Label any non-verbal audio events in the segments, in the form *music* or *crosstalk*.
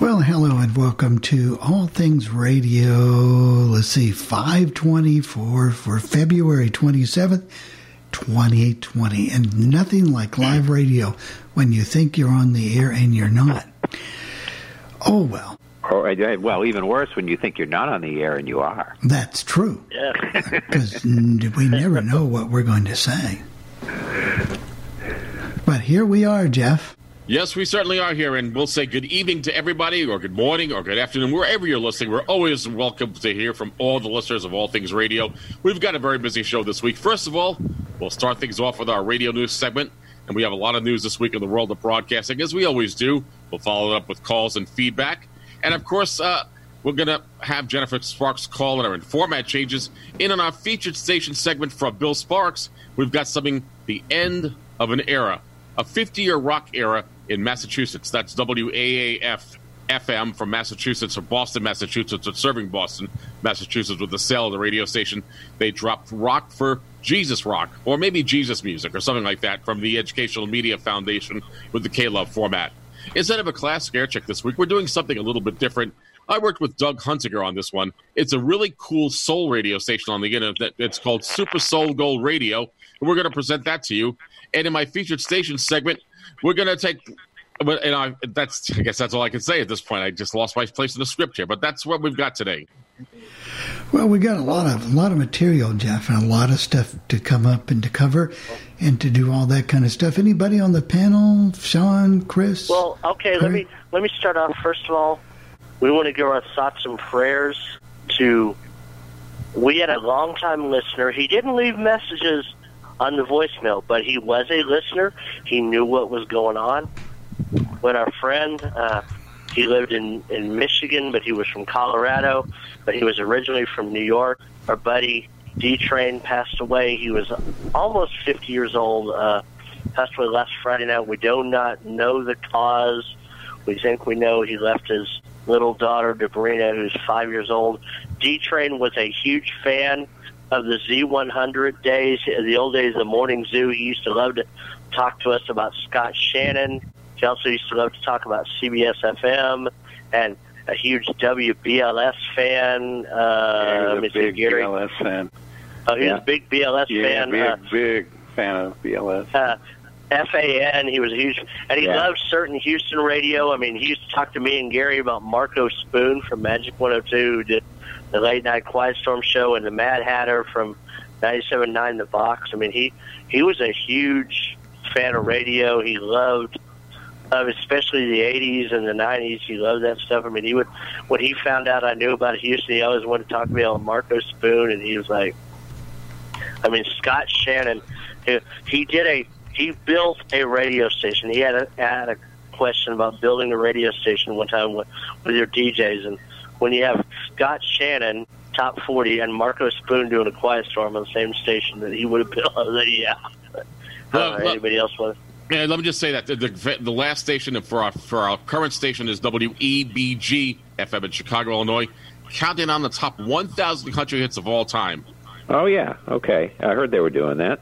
Well, hello and welcome to All Things Radio. Let's see, 524 for February 27th, 2020. And nothing like live radio when you think you're on the air and you're not. Oh, well, Or, well, even worse when you think you're not on the air and you are. that's true. Because *laughs* we never know what we're going to say. But here we are, Jeff. Yes, we certainly are here, and we'll say good evening to everybody, or good morning, or good afternoon, wherever you're listening. We're always welcome to hear from all the listeners of All Things Radio. We've got a very busy show this week. First of all, we'll start things off with our radio news segment, and we have a lot of news this week in the world of broadcasting, as we always do. We'll follow it up with calls and feedback, and of course, uh, we're going to have Jennifer Sparks call in and format changes. In on our featured station segment from Bill Sparks, we've got something the end of an era, a 50 year rock era in Massachusetts. That's WAAF FM from Massachusetts or Boston, Massachusetts, or serving Boston, Massachusetts with the sale of the radio station. They dropped rock for Jesus Rock, or maybe Jesus Music, or something like that from the Educational Media Foundation with the K Love format. Instead of a classic air check this week, we're doing something a little bit different. I worked with Doug Hunziker on this one. It's a really cool soul radio station on the internet. It's called Super Soul Gold Radio, and we're going to present that to you. And in my featured station segment, we're going to take. But and I, that's I guess that's all I can say at this point. I just lost my place in the script here, but that's what we've got today. Well, we got a lot of a lot of material, Jeff, and a lot of stuff to come up and to cover, and to do all that kind of stuff. Anybody on the panel? Sean, Chris? Well, okay. Let me let me start off. First of all, we want to give our thoughts and prayers to. We had a longtime listener. He didn't leave messages on the voicemail, but he was a listener. He knew what was going on. When our friend, uh, he lived in in Michigan, but he was from Colorado, but he was originally from New York. Our buddy D Train passed away. He was almost 50 years old. Uh, passed away last Friday night. We do not know the cause. We think we know he left his little daughter, Debrina, who's five years old. D Train was a huge fan of the Z100 days, the old days of the morning zoo. He used to love to talk to us about Scott Shannon. He also used to love to talk about CBS FM and a huge WBLS fan. Uh, He was a Mr. big Gary. BLS fan. Oh, he was a big BLS Yeah, fan. big, Uh, big fan of BLS. uh, FAN. He was a huge, and he Yeah. loved certain Houston radio. I mean, he used to talk to me and Gary about Marco Spoon from Magic 102, who did the late night Quiet Storm show, and the Mad Hatter from 97.9 The Box. I mean, he he was a huge fan of radio. He loved. Uh, especially the '80s and the '90s, he loved that stuff. I mean, he would when he found out I knew about Houston, he always wanted to talk to me on Marco Spoon, and he was like, I mean, Scott Shannon, he, he did a he built a radio station. He had a had a question about building a radio station one time with, with your DJs, and when you have Scott Shannon top forty and Marco Spoon doing a quiet storm on the same station, that he would have built. Yeah. *laughs* I Well, don't know, well- anybody else want? Yeah, let me just say that the, the, the last station for our for our current station is WEBG FM in Chicago, Illinois, counting on the top 1,000 country hits of all time. Oh yeah, okay. I heard they were doing that.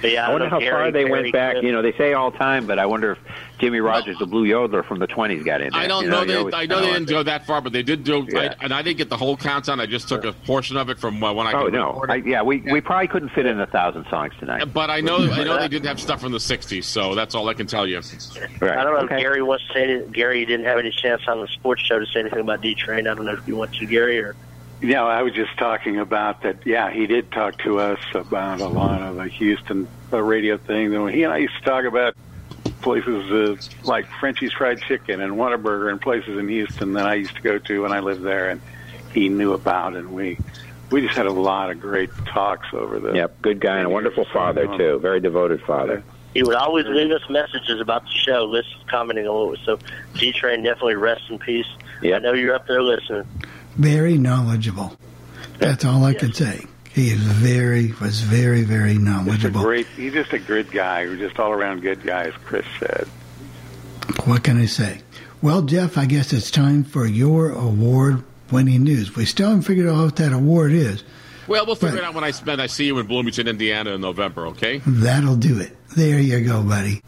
But yeah, I, I wonder how know, far they Gary went back. Cliff- You know, they say all time, but I wonder if Jimmie Rodgers, the Blue Yodeler from the twenties, got in there. I don't You know. you they, always I know kinda they didn't wonder. go that far, but they did do. Yeah. I, and I didn't get the whole countdown. I just took a portion of it from uh, when I. Oh could no! I, yeah, we we probably couldn't fit in a thousand songs tonight. But I know, I know they didn't have stuff from the '60s, so that's all I can tell you. Right. I don't know okay. if Gary wants to say Gary didn't have any chance on the sports show to say anything about D Train. I don't know if you want to, Gary, or You know, I was just talking about that. Yeah, he did talk to us about a lot of the Houston uh, radio thing. Then he and I used to talk about places uh, like Frenchy's Fried Chicken and Whataburger and places in Houston that I used to go to when I lived there, and he knew about. And we we just had a lot of great talks over the. Yep, good guy and a wonderful father too. Very devoted father. He would always leave us messages about the show, list commenting on it. So, D Train definitely rest in peace. Yep. I know you're up there listening. Very knowledgeable. That's all I can say. He is very was very very Just a knowledgeable. great. He's just a good guy. He's just all around good guy, as Chris said. What can I say? Well, Jeff, I guess it's time for your award-winning news. We still haven't figured out what that award is. Well, we'll figure it out when I when I see you in Bloomington, Indiana, in November. Okay. That'll do it. There you go, buddy.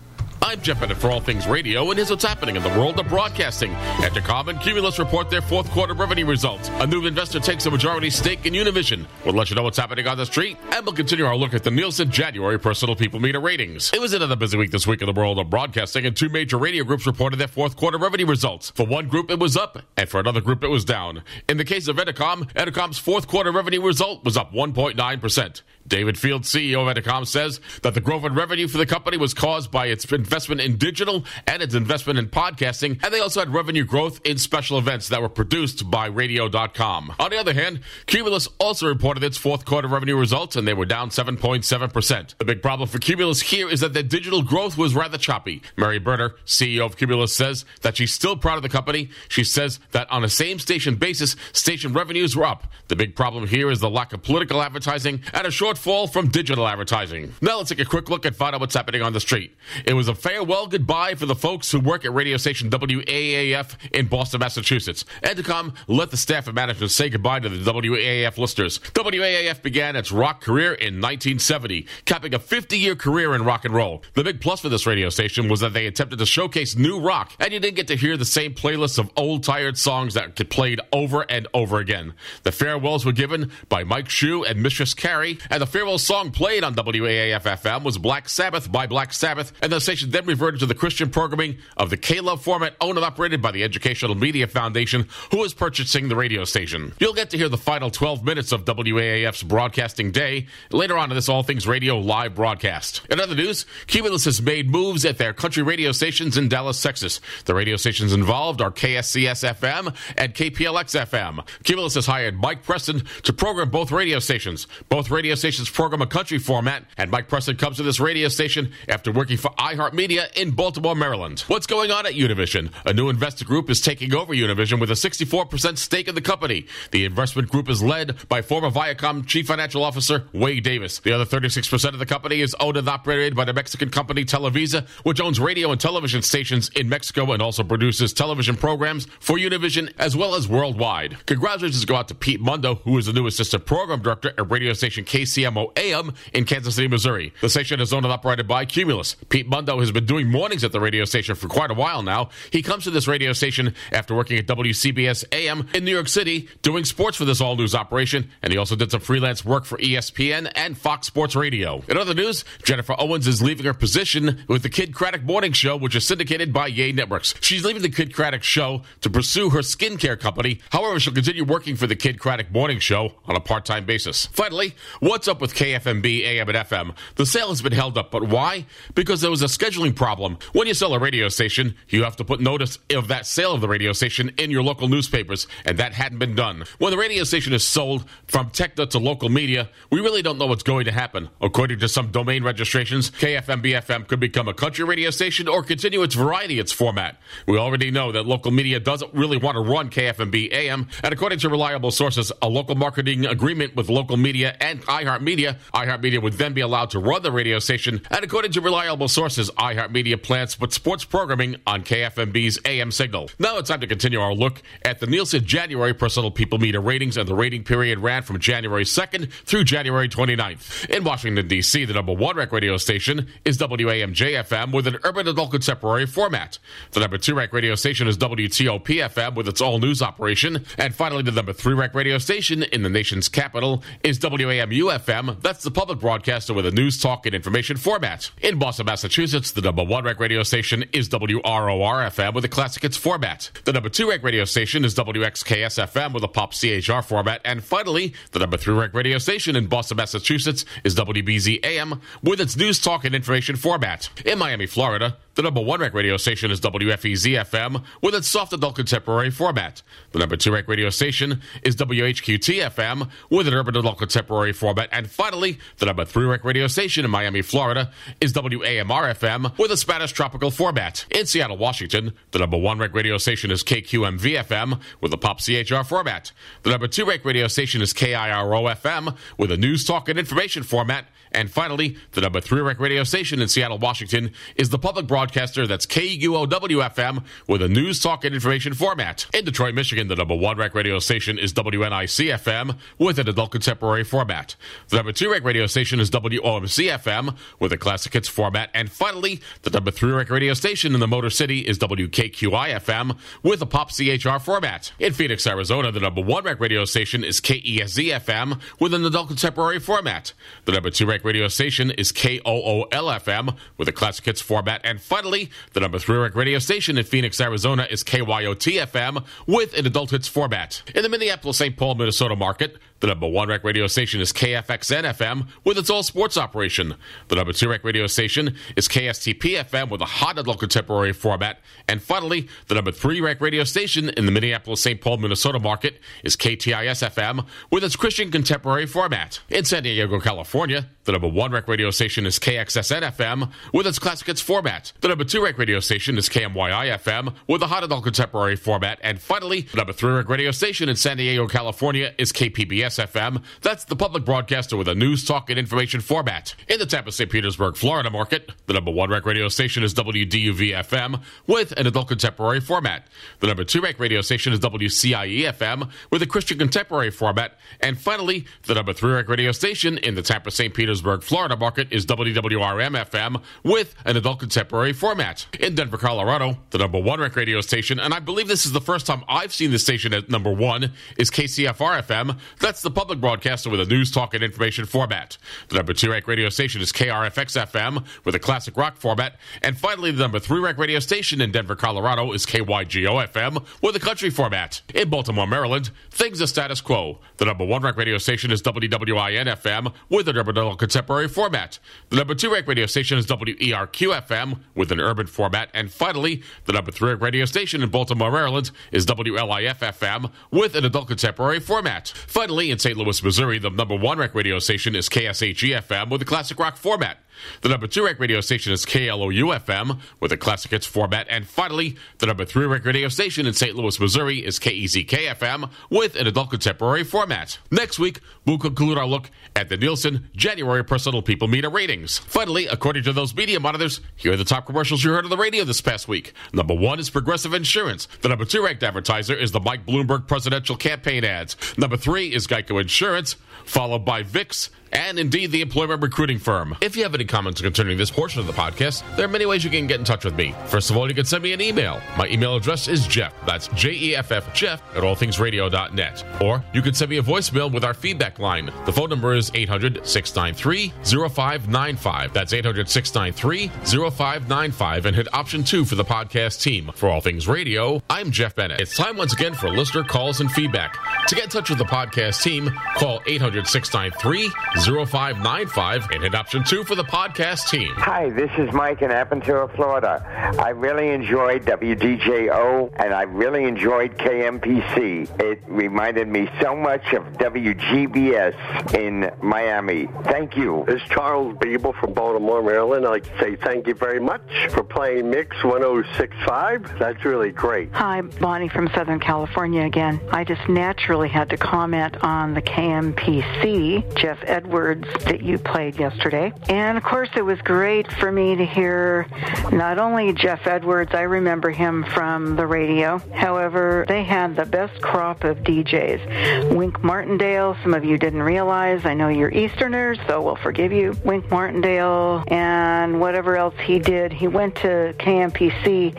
I'm Jeff Bennett for All Things Radio, and here's what's happening in the world of broadcasting. Entercom and Cumulus report their fourth quarter revenue results. A new investor takes a majority stake in Univision. We'll let you know what's happening on the street, and we'll continue our look at the Nielsen January Personal People Meter ratings. It was another busy week this week in the world of broadcasting, and two major radio groups reported their fourth quarter revenue results. For one group, it was up, and for another group, it was down. In the case of Entercom, Entercom's fourth quarter revenue result was up 1.9%. David Field, CEO of Entercom, says that the growth in revenue for the company was caused by its investment in digital and its investment in podcasting, and they also had revenue growth in special events that were produced by Radio.com. On the other hand, Cumulus also reported its fourth quarter revenue results, and they were down 7.7%. The big problem for Cumulus here is that their digital growth was rather choppy. Mary Berner, CEO of Cumulus, says that she's still proud of the company. She says that on a same station basis, station revenues were up. The big problem here is the lack of political advertising and a shortfall from digital advertising. Now let's take a quick look and find out what's happening on the street. It was a farewell goodbye for the folks who work at radio station WAAF in Boston, Massachusetts. Entercom let the staff and management say goodbye to the WAAF listeners. WAAF began its rock career in 1970, capping a 50-year career in rock and roll. The big plus for this radio station was that they attempted to showcase new rock, and you didn't get to hear the same playlists of old tired songs that get played over and over again. The farewells were given by Mike Shue and Mistress Carrie, and the farewell song played on WAAF FM was Black Sabbath by Black Sabbath, and the station then reverted to the Christian programming of the K-Love format owned and operated by the Educational Media Foundation, who is purchasing the radio station. You'll get to hear the final 12 minutes of WAAF's broadcasting day later on in this All Things Radio live broadcast. In other news, Cumulus has made moves at their country radio stations in Dallas, Texas. The radio stations involved are KSCS FM and KPLX FM. Cumulus has hired Mike Preston to program both radio stations. Both radio stations program a country format, and Mike Preston comes to this radio station after working for iHeartMedia in Baltimore, Maryland. What's going on at Univision? A new investor group is taking over Univision with a 64% stake in the company. The investment group is led by former Viacom Chief Financial Officer Wade Davis. The other 36% of the company is owned and operated by the Mexican company Televisa, which owns radio and television stations in Mexico and also produces television programs for Univision as well as worldwide. Congratulations go out to Pete Mundo, who is the new assistant program director at radio station KCMO AM in Kansas City, Missouri. The station is owned and operated by Cumulus. Pete Mundo has been doing mornings at the radio station for quite a while now. He comes to this radio station after working at WCBS AM in New York City, doing sports for this all news operation, and he also did some freelance work for ESPN and Fox Sports Radio. In other news, Jennifer Owens is leaving her position with the Kidd Kraddick Morning Show, which is syndicated by YEA Networks. She's leaving the Kidd Kraddick Show to pursue her skincare company. However, she'll continue working for the Kidd Kraddick Morning Show on a part time basis. Finally, what's up with KFMB, AM, and FM? The sale has been held up, but why? Because there was a scheduling problem. When you sell a radio station, you have to put notice of that sale of the radio station in your local newspapers, and that hadn't been done. When the radio station is sold from Tegna to local media, we really don't know what's going to happen. According to some domain registrations, KFMB FM could become a country radio station or continue its variety, its format. We already know that local media doesn't really want to run KFMB AM, and according to reliable sources, a local marketing agreement with local media and iHeartMedia, iHeartMedia would then be allowed to run the radio station, and according to reliable sources, iHeartMedia plans to put sports programming on KFMB's AM signal. Now it's time to continue our look at the Nielsen January Personal People Meter ratings, and the rating period ran from January 2nd through January 29th. In Washington, D.C., the number one rec radio station is WAMJ FM with an urban adult contemporary format. The number two rec radio station is WTOP FM with its all news operation. And finally, the number three rec radio station in the nation's capital is WAMU FM that's the public broadcaster with a news, talk, and information format. In Boston, Massachusetts, the number one rec radio station is WROR FM with a classic hits format. The number two rec radio station is WXKS FM with a pop CHR format. And finally, the number three rec radio station in Boston, Massachusetts is WBZ AM with its news, talk, and information format. In Miami, Florida, the number one rec radio station is WFEZ FM with its soft adult contemporary format. The number two rec radio station is WHQT FM with an urban adult contemporary format. And finally, the number three rec radio station in Miami, Florida is WAMR FM with a Spanish tropical format. In Seattle, Washington, the number one rec radio station is KQMV FM with a pop CHR format. The number two rec radio station is KIRO FM with a news, talk, and information format. And finally, the number three rec radio station in Seattle, Washington is the public broadcaster that's KUOW FM with a news, talk, and information format. In Detroit, Michigan, the number one rec radio station is WNIC FM with an adult contemporary format. The number two rec radio station is WOMC FM with a classic hits format. And finally, the number three rec radio station in the Motor City is WKQI FM with a pop CHR format. In Phoenix, Arizona, the number one rec radio station is KESZ FM with an adult contemporary format. The number two rec radio station is KOOL FM with a classic hits format. And finally, the number three rec radio station in Phoenix, Arizona is KYOTFM with an adult hits format. In the Minneapolis St. Paul, Minnesota market, the number one rec radio station is KFXN FM with its all sports operation. The number two rec radio station is KSTP FM with a hot adult contemporary format. And finally, the number three rec radio station in the Minneapolis St. Paul, Minnesota market is KTIS FM with its Christian contemporary format. In San Diego, California, the number one rec radio station is KXSN FM with its classic hits format. The number two rec radio station is KMYI FM with a hot adult contemporary format. And finally, the number three rec radio station in San Diego, California is KPBS FM. That's the public broadcaster with a news, talk, and information format. In the Tampa, St. Petersburg, Florida market, the number one rec radio station is WDUV FM with an adult contemporary format. The number two rec radio station is WCIE FM with a Christian contemporary format. And finally, the number three rec radio station in the Tampa, St. Petersburg, Florida market is WWRM FM with an adult contemporary format. In Denver, Colorado, the number one rec radio station, and I believe this is the first time I've seen the station at number one, is KCFR FM. That's the public broadcaster with a news, talk, and information format. The number two rec radio station is KRFX FM with a classic rock format. And finally, the number three rec radio station in Denver, Colorado is KYGO FM with a country format. In Baltimore, Maryland, things are status quo. The number one rec radio station is WWIN FM with an urban contemporary format. The number two rec radio station is WERQ FM with an urban format. And finally, the number three rec radio station in Baltimore, Maryland is WLIF FM with an adult contemporary format. Finally, in St. Louis, Missouri, the number one rec radio station is KSHE FM with a classic rock format. The number two rec radio station is KLOU FM with a classic hits format. And finally, the number three rec radio station in St. Louis, Missouri is KEZK FM with an adult contemporary format. Next week, we'll conclude our look at the Nielsen January Personal People Meter ratings. Finally, according to those media monitors, here are the top commercials you heard on the radio this past week. Number one is Progressive Insurance. The number two ranked advertiser is the Mike Bloomberg presidential campaign ads. Number three is Geico Insurance, followed by VIX and indeed the employment recruiting firm. If you have any comments concerning this portion of the podcast, there are many ways you can get in touch with me. First of all, you can send me an email. My email address is Jeff. That's J E F F Jeff at allthingsradio.net. Or you can send me a voicemail with our feedback line. The phone number is 800 693 0595. That's 800 693 0595 and hit option two for the podcast team. For All Things Radio, I'm Jeff Bennett. It's time once again for listener calls and feedback. To get in touch with the podcast team, call 800 693 0595 and hit option two for the podcast team. Hi, this is Mike in Aventura, Florida. I really enjoyed WDJO and I really enjoyed KMPC. It reminded me so much of WGBS in Miami. Thank you. This is Charles Beeble from Baltimore, Maryland. I'd like to say thank you very much for playing Mix 1065. That's really great. Hi, Bonnie from Southern California again. I just naturally had to comment on the KMPC, Jeff Edwards, that you played yesterday. And of course, it was great for me to hear not only Jeff Edwards, I remember him from the radio. However, they had the best crop of DJs. Wink Martindale, some of you didn't realize. I know you're Easterners, so we'll forgive you. Wink Martindale and whatever else he did. He went to KMPC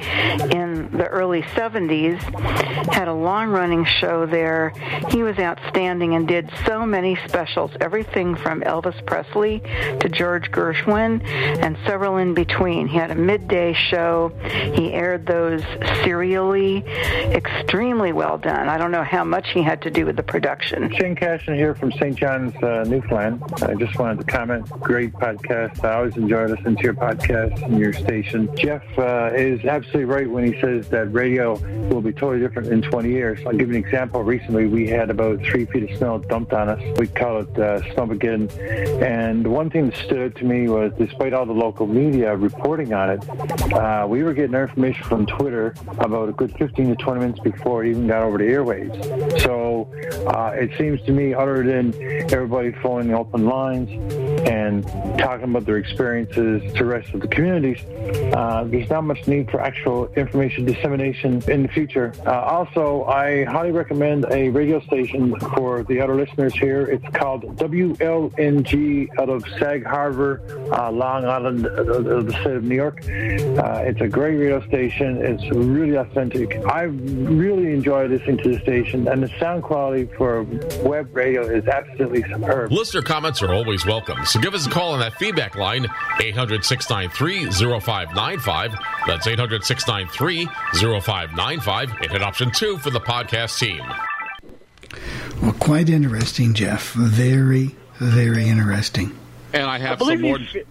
in the early 70s, had a long running show there. He was outstanding and did so many specials, everything from Elvis Presley to George Gershwin and several in between. He had a midday show. He aired those serially, extremely well done. I don't know how much he had to do with the production. Shane Cashin here from St. John's, uh, Newfoundland. I just wanted to comment. Great podcast. I always enjoy listening to your podcast and your station. Jeff uh, is absolutely right when he says that radio will be totally different in 20 years. I'll give you an example. Recently, we had about three feet of snow dumped on us. We call it uh. And one thing that stood out to me was, despite all the local media reporting on it, uh, we were getting our information from Twitter about a good 15 to 20 minutes before it even got over the airwaves. So uh, it seems to me, other than everybody following the open lines and talking about their experiences to the rest of the communities, uh, there's not much need for actual information dissemination in the future. Uh, also, I highly recommend a radio station for the other listeners here. It's called WLNG out of Sag Harbor, uh, Long Island, uh, the state of New York. Uh, it's a great radio station. It's really authentic. I really enjoy listening to the station, and the sound quality for web radio is absolutely superb. Listener comments are always welcome, so give us a call on that feedback line, 800 693 0595. That's 800 693 0595. And hit option two for the podcast team. Well, quite interesting, Jeff. Very, very interesting. And I have I some more. you, fe-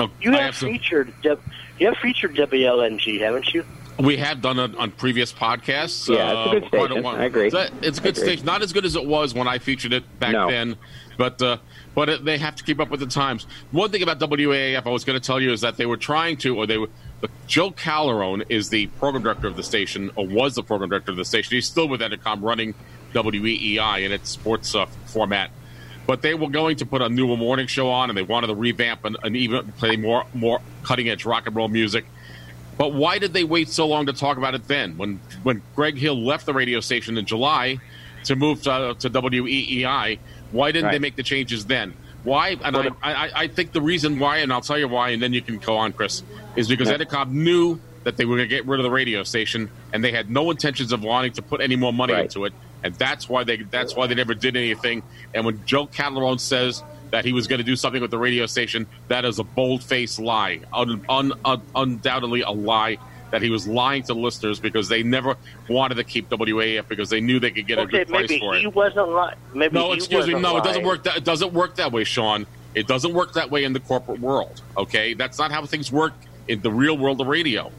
Oh, you have, have some- featured W- you have featured WLNG, haven't you? We have done it on previous podcasts. Yeah, it's a good uh, station. while- I agree. It's a, it's a good agree. station. Not as good as it was when I featured it back No. then, but uh, but it, they have to keep up with the times. One thing about WAAF I was going to tell you is that they were trying to, or they were. But Joe Calderone is the program director of the station, or was the program director of the station. He's still with Entercom running WEEI in its sports uh, format. But they were going to put a new morning show on, and they wanted to revamp and, and even play more more cutting edge rock and roll music. But why did they wait so long to talk about it then? When when Greg Hill left the radio station in July to move to, to WEEI, why didn't they make the changes then? Why? And I, I, I think the reason why, and I'll tell you why, and then you can go on, Chris, is because Yeah. Entercom knew that they were going to get rid of the radio station, and they had no intentions of wanting to put any more money Right. into it, and that's why they that's why they never did anything. And when Joe Calderone says that he was going to do something with the radio station, that is a bold faced lie, un, un, un, undoubtedly a lie. That he was lying to listeners because they never wanted to keep WAF because they knew they could get a good price maybe for it. he wasn't lying. Maybe No, excuse me. No, it doesn't work. That it doesn't work that way, Sean. It doesn't work that way in the corporate world. Okay, that's not how things work in the real world of radio.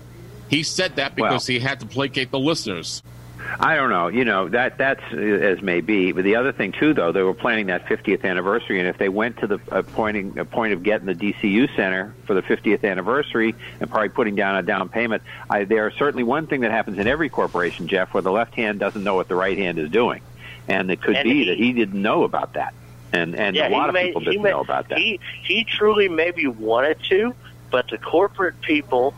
He said that because he had to placate the listeners. I don't know. You know that that's uh, as may be. But the other thing too, though, they were planning that 50th anniversary, and if they went to the uh, pointing a point of getting the DCU center for the 50th anniversary and probably putting down a down payment, I, there's certainly one thing that happens in every corporation, Jeff, where the left hand doesn't know what the right hand is doing, and it could And be he- that he didn't know about that, and and yeah, a lot of may, people didn't may, know about that. He he truly maybe wanted to, but the corporate people,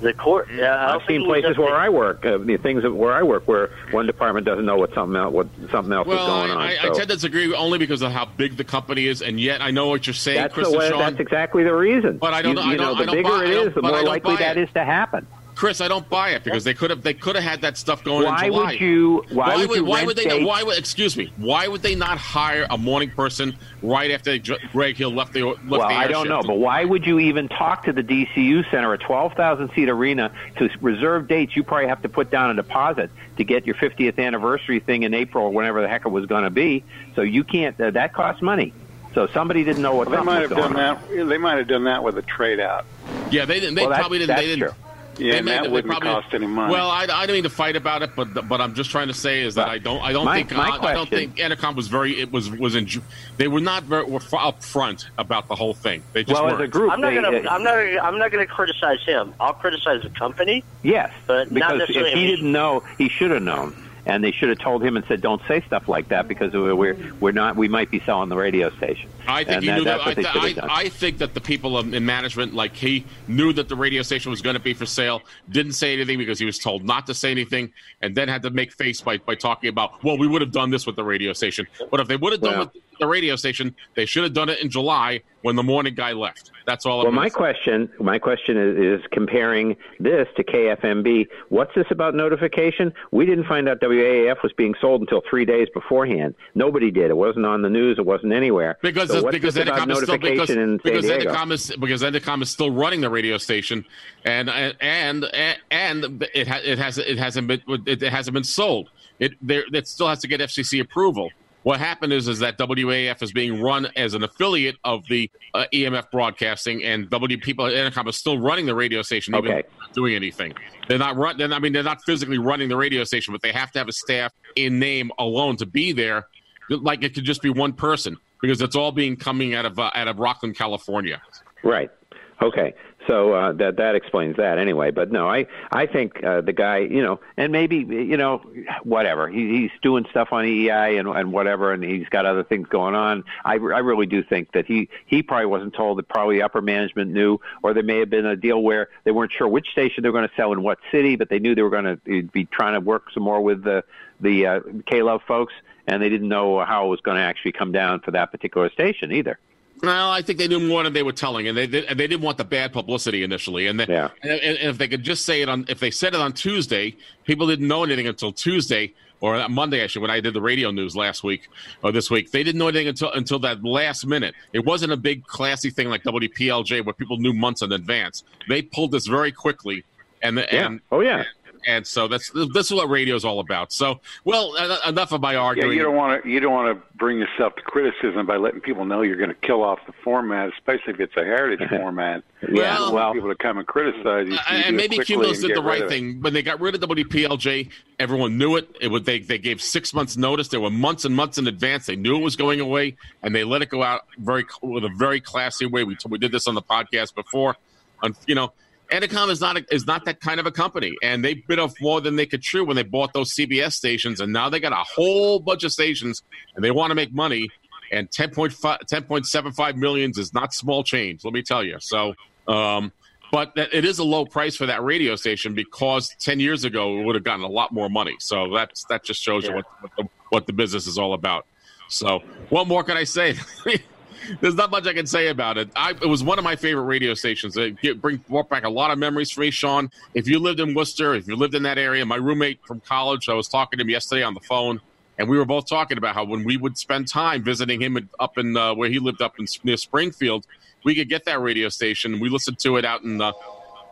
the court. Uh, I don't I've seen places where to- I work, uh, the things that- where I work, where one department doesn't know what something else, what something else is going I, on. I, so. I tend to disagree only because of how big the company is, and yet I know what you're saying, That's Chris the and way, Sean. That's exactly the reason. But I don't You, know- you know, don't- the I don't bigger buy- I it don't- is, the more likely buy that it. is to happen. Chris, I don't buy it because they could have they could have had that stuff going Why in July. would you- why would you why would they dates? why would excuse me why would they not hire a morning person right after Greg Hill left the left Well, the I don't airship? know, but why would you even talk to the DCU Center, a 12,000 seat arena, to reserve dates? You probably have to put down a deposit to get your 50th anniversary thing in April or whenever the heck it was going to be. So you can't. Uh, that costs money. So somebody didn't know what Well, they might was have going done on. that. They might have done that with a trade out. Yeah, they didn't. They Well, probably didn't. that's They didn't. true. Yeah, they made- that wouldn't probably- cost any money. Well, I, I don't mean to fight about it, but but I'm just trying to say is that I don't I don't my- think my I, I don't question- think Entercom was very it was was in they were not very were up front about the whole thing. They just Well, as weren't. a group, I'm not gonna. uh, I'm not. I'm not gonna criticize him. I'll criticize the company. Yes, But because necessarily if he me. didn't know, he should have known, and they should have told him and said, "Don't say stuff like that because we're we're not. We might be selling the radio station." I think and he that, knew that. I, what th- I. I think that the people in management, like he, knew that the radio station was going to be for sale. Didn't say anything because he was told not to say anything, and then had to make face by, by talking about, well, we would have done this with the radio station. But if they would have done Well. with the radio station. They should have done it in July when the morning guy left. That's all. Well, I'm my say. question, my question is, is comparing this to KFMB. What's this about notification? We didn't find out WAAF was being sold until three days beforehand. Nobody did. It wasn't on the news. It wasn't anywhere. because so because this about Entercom is still because, notification in San because? Is because Entercom is still running the radio station, and and and and it ha, it has it hasn't been it hasn't been sold. It there it still has to get FCC approval. What happened is is that WAF is being run as an affiliate of the uh, EMF Broadcasting, and W people at Entercom is still running the radio station, even Okay. doing anything. They're not run. They're not, I mean, they're not physically running the radio station, but they have to have a staff in name alone to be there. Like it could just be one person because it's all being coming out of uh, out of Rocklin, California. Right. Okay. So uh, that that explains that anyway. But no, I I think uh, the guy, you know, and maybe you know, whatever he, he's doing stuff on EEI and and whatever, and he's got other things going on. I I really do think that he he probably wasn't told that probably upper management knew, or there may have been a deal where they weren't sure which station they were going to sell in what city, but they knew they were going to be trying to work some more with the the uh, K Love folks, and they didn't know how it was going to actually come down for that particular station either. Well, I think they knew more than they were telling, and they they, and they didn't want the bad publicity initially. And, they, Yeah. and, and if they could just say it on, if they said it on Tuesday, people didn't know anything until Tuesday or Monday actually when I did the radio news last week or this week. They didn't know anything until until that last minute. It wasn't a big classy thing like WPLJ where people knew months in advance. They pulled this very quickly, and the, Yeah. and Oh yeah. And so that's this is what radio is all about. So, well, enough of my Yeah, arguing. you don't want to you don't want to bring yourself to criticism by letting people know you're going to kill off the format, especially if it's a heritage *laughs* format. Yeah, well- people to come and criticize you. you and maybe Cumulus did the right thing when they got rid of WPLJ. Everyone knew it. It would they they gave six months notice. There were months and months in advance. They knew it was going away, and they let it go out very with a very classy way. We we did this on the podcast before. You know, Entercom is not a, is not that kind of a company, and they bit off more than they could chew when they bought those CBS stations, and now they got a whole bunch of stations, and they want to make money. And 10.5, 10.75 millions is not small change, let me tell you. So, um, but that, it is a low price for that radio station because 10 years ago it would have gotten a lot more money. So that's that just shows you what what the, what the business is all about. So what more can I say? *laughs* There's not much I can say about it. I, it was one of my favorite radio stations. It bring brought back a lot of memories for me, Sean. If you lived in Worcester, if you lived in that area, my roommate from college, I was talking to him yesterday on the phone, and we were both talking about how when we would spend time visiting him up in uh, where he lived up in near Springfield, we could get that radio station. We listened to it out in the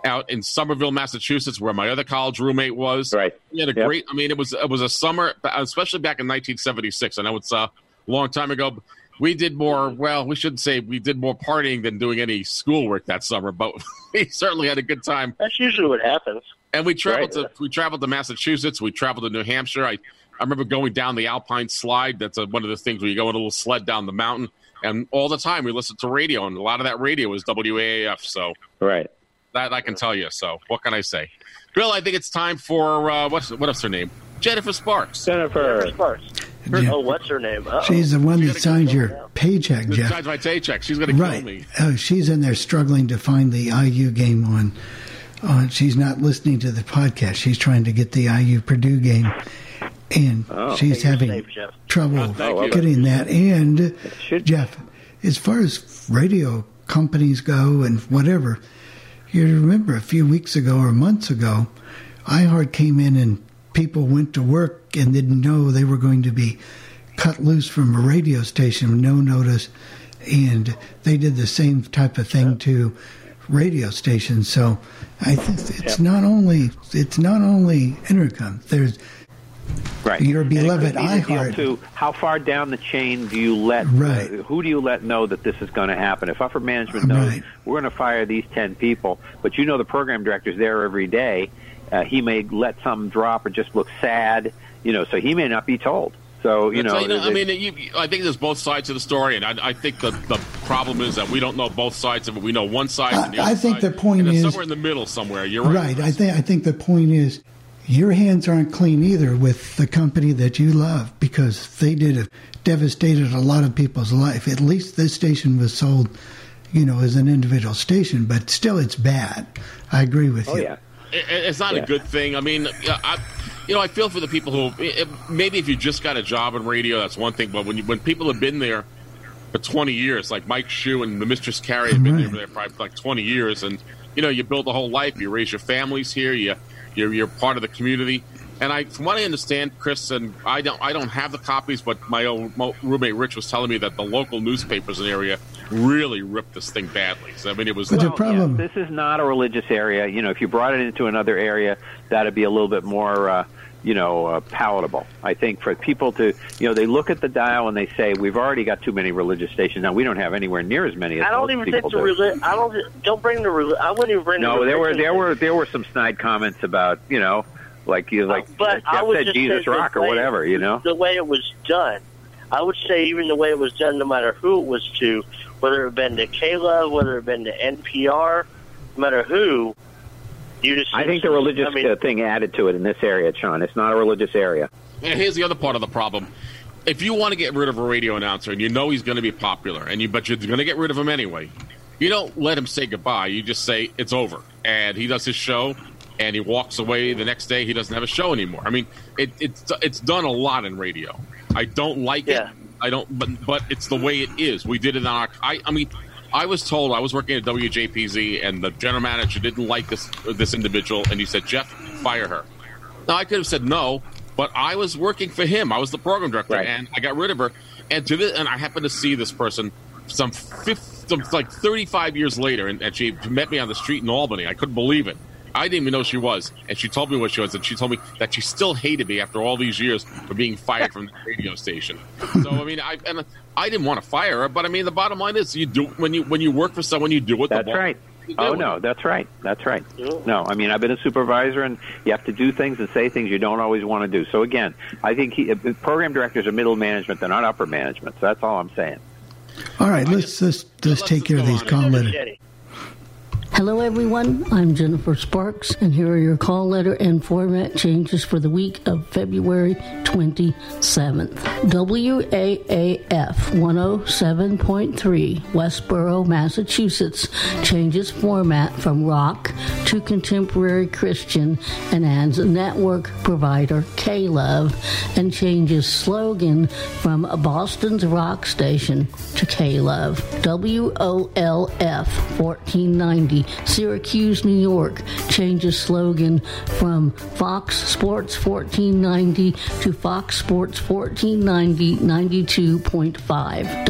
out in Somerville, Massachusetts, where my other college roommate was. Right. We had a Yep. great. I mean, it was it was a summer, especially back in 1976. I know it's uh, a long time ago. We did more. Well, we shouldn't say we did more partying than doing any schoolwork that summer, but *laughs* we certainly had a good time. That's usually what happens. And we traveled Right. to we traveled to Massachusetts. We traveled to New Hampshire. I I remember going down the Alpine Slide. That's a, one of the things where you go on a little sled down the mountain. And all the time we listened to radio, and a lot of that radio was WAAF. So Right. that I can tell you. So what can I say? Bill, I think it's time for uh, what's what's her name? Jennifer Sparks. Jennifer. Sparks. Yeah. Oh, what's her name? Uh-oh. She's the one that signs your paycheck, This Jeff. guy's my paycheck. She's going to kill Right. me. Oh, she's in there struggling to find the IU game on. on she's not listening to the podcast. She's trying to get the IU Purdue game, and Oh. she's having safe, trouble Oh, thank you. getting that. And Should- Jeff, as far as radio companies go and whatever, you remember a few weeks ago or months ago, iHeart came in and people went to work and didn't know they were going to be cut loose from a radio station with no notice, and they did the same type of thing to radio stations. So I think it's not only it's not only Entercom. There's Right. Your beloved be iHeart. Too, how far down the chain do you let? Right. uh, who do you let know that this is going to happen? If upper management knows Right. we're going to fire these ten people, but you know the program director's there every day, uh, he may let some drop or just look sad. You know, so he may not be told. So you know, So, I mean, you, I think there's both sides of the story, and I, I think the, the problem is that we don't know both sides of it. We know one side. and the I- other I think side, the point and is- somewhere in the middle somewhere. You're right. right. I think I think the point is your hands aren't clean either with the company that you love because they did a, devastated a lot of people's life. At least this station was sold, you know, as an individual station, but still it's bad. I agree with oh you. yeah. It- it's not Yeah. a good thing. I mean, I, you know, I feel for the people who it, maybe if you just got a job in radio, that's one thing. But when you, when people have been there for 20 years. Like Mike Shue and the Mistress Carrie have been Right. over there for like 20 years, and you know, you build a whole life. You raise your families here. You you're, you're part of the community. And I, from what I understand, Chris, and I don't, I don't have the copies, but my old roommate Rich was telling me that the local newspapers in the area really ripped this thing badly. So I mean, it was But the problem- yeah, this is not a religious area. You know, if you brought it into another area, that'd be a little bit more, uh, you know, uh, palatable. I think for people to, you know, they look at the dial and they say, "We've already got too many religious stations now. We don't have anywhere near as many as I don't most even think the do." reli- I don't don't bring the reli- I wouldn't even bring no, the there were there were there were some snide comments about, you know, like you like but I Jeff would said Jesus rock or way- whatever, you know. the way it was done. I would say even the way it was done, no matter who it was to, whether it had been to Kayla, whether it had been to NPR, no matter who, you just. I think the religious I mean, uh, thing added to it in this area, Sean. It's not a religious area. And here's the other part of the problem. If you want to get rid of a radio announcer and you know he's going to be popular, and you but you're going to get rid of him anyway, you don't let him say goodbye. You just say it's over, and he does his show, and he walks away. The next day, he doesn't have a show anymore. I mean, it, it's it's done a lot in radio. I don't like Yeah. it. I don't, but but it's the way it is. We did it on our. I, I mean, I was told I was working at WJPZ, and the general manager didn't like this this individual, and he said, "Jeff, fire her." Now I could have said no, but I was working for him. I was the program director, Right. and I got rid of her. And to this, and I happened to see this person some, 50, some like thirty five years later, and, and she met me on the street in Albany. I couldn't believe it. I didn't even know she was, and she told me what she was, and she told me that she still hated me after all these years for being fired from the *laughs* radio station. So I mean, I and I didn't want to fire her, but I mean, the bottom line is, you do when you when you work for someone, you do what That's the right. Oh no, that's right. That's right. No, I mean I've been a supervisor, and you have to do things and say things you don't always want to do. So again, I think he, uh, program directors are middle management; they're not upper management. So that's all I'm saying. All right, let's let's, let's take care of these call letters. Jenny. Hello, everyone. I'm Jennifer Sparks, and here are your call letter and format changes for the week of February 27th. WAAF 107.3, Westboro, Massachusetts, changes format from rock to contemporary Christian and adds network provider, K Love, and changes slogan from Boston's rock station to K Love. WOLF 1490, Syracuse, New York, changes slogan from Fox Sports 1490 to Fox Sports 1490 92.5.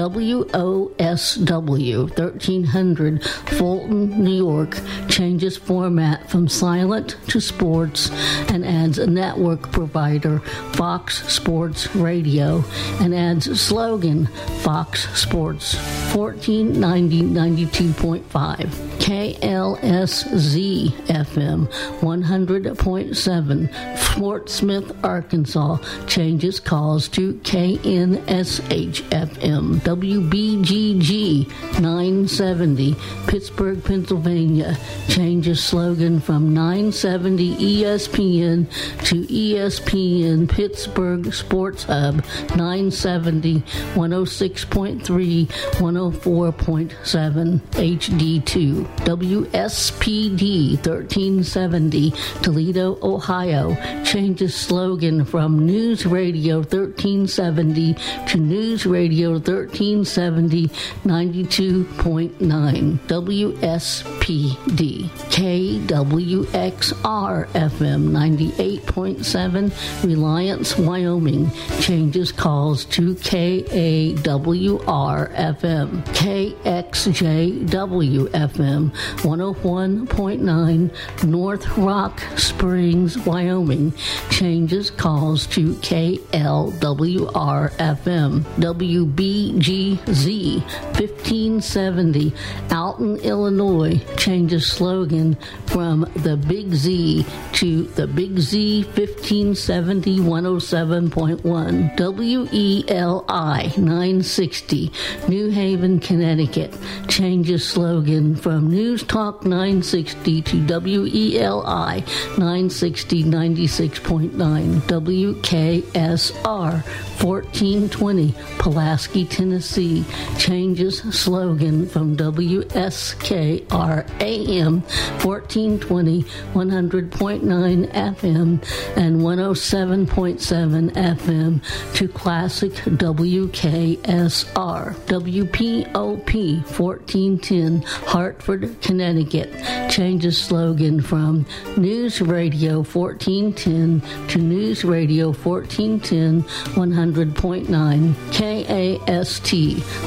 WOSW 1300, Fulton, New York, changes format from silent to sports and adds a network provider, Fox Sports Radio, and adds slogan Fox Sports 1490 92.5. KLSZ FM 100.7 Fort Smith, Arkansas. Changes calls to KNSH FM WBGG 970 Pittsburgh, Pennsylvania. Changes slogan from 970 ESPN to ESPN Pittsburgh Sports Hub 970 106.3 104.7 HD2 WSPD 1370 Toledo, Ohio. Changes slogan from News Radio 1370 to News Radio 1370 92.9 WSPD KWXR FM 98.7 Reliance, Wyoming. Changes calls to KAWR FM KXJW FM 101.9 North Rock Springs, Wyoming. Changes calls to KLWR FM WBGZ 1570 Alton, Illinois. Changes slogan from the Big Z to the Big Z 1570 107.1 WELI 960 New Haven, Connecticut. Changes slogan from News Talk 960 to WELI 960 96.9 WKSR 1420 Pulaski, Tennessee changes slogan from WSKR AM 1420 100.9 FM and 107.7 FM to classic WKSR WPOP 1410 Hartford, Connecticut changes slogan from News Radio 1410 to News Radio 1410 100.9 KAST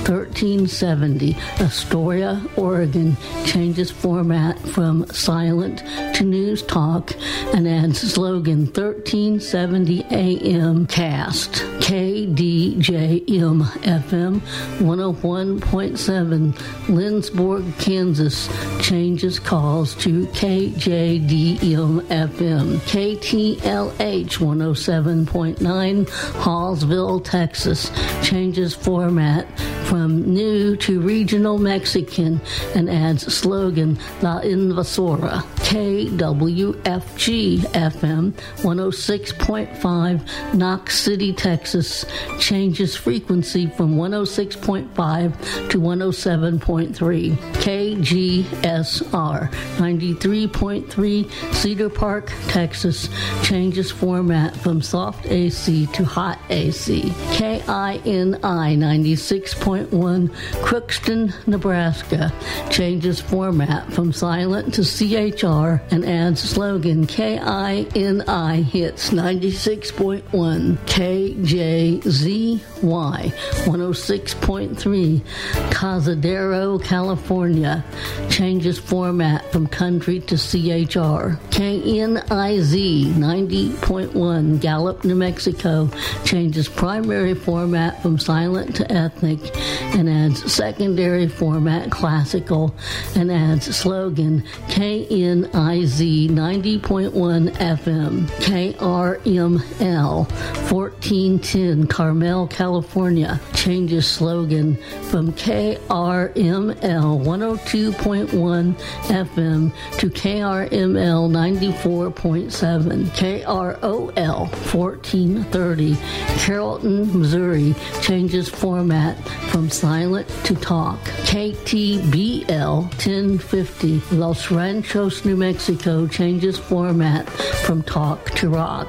1370 Astoria, Oregon. Changes format from silent to news talk and adds slogan 1370 AM cast KDJM FM 101.7 Lindsborg, Kansas. Changes calls to KJDM FM KTLH 107.9 Hallsville, Texas changes format from new to regional Mexican and adds slogan La Invasora. KWFG FM 106.5 Knox City, Texas changes frequency from 106.5 to 107.3. KGSR 93.3 Cedar Park, Texas changes format from soft AC to hot AC. KINI 96.1 Crookston, Nebraska. Changes format from silent to CHR and adds slogan KINI hits 96.1 KJZY 106.3 Cazadero, California. Changes format from country to CHR. KNIZ 90.1 Gallup, New Mexico. Changes primary format from silent to ethnic and adds secondary format classical and adds slogan KNIZ 90.1 FM KRML 1410 Carmel, California changes slogan from KRML 102.1 FM to KRML 94.7 KROL 1430 Carrollton, Missouri changes format from silent to talk. KTBL 1050 Los Ranchos, New Mexico changes format from talk to rock.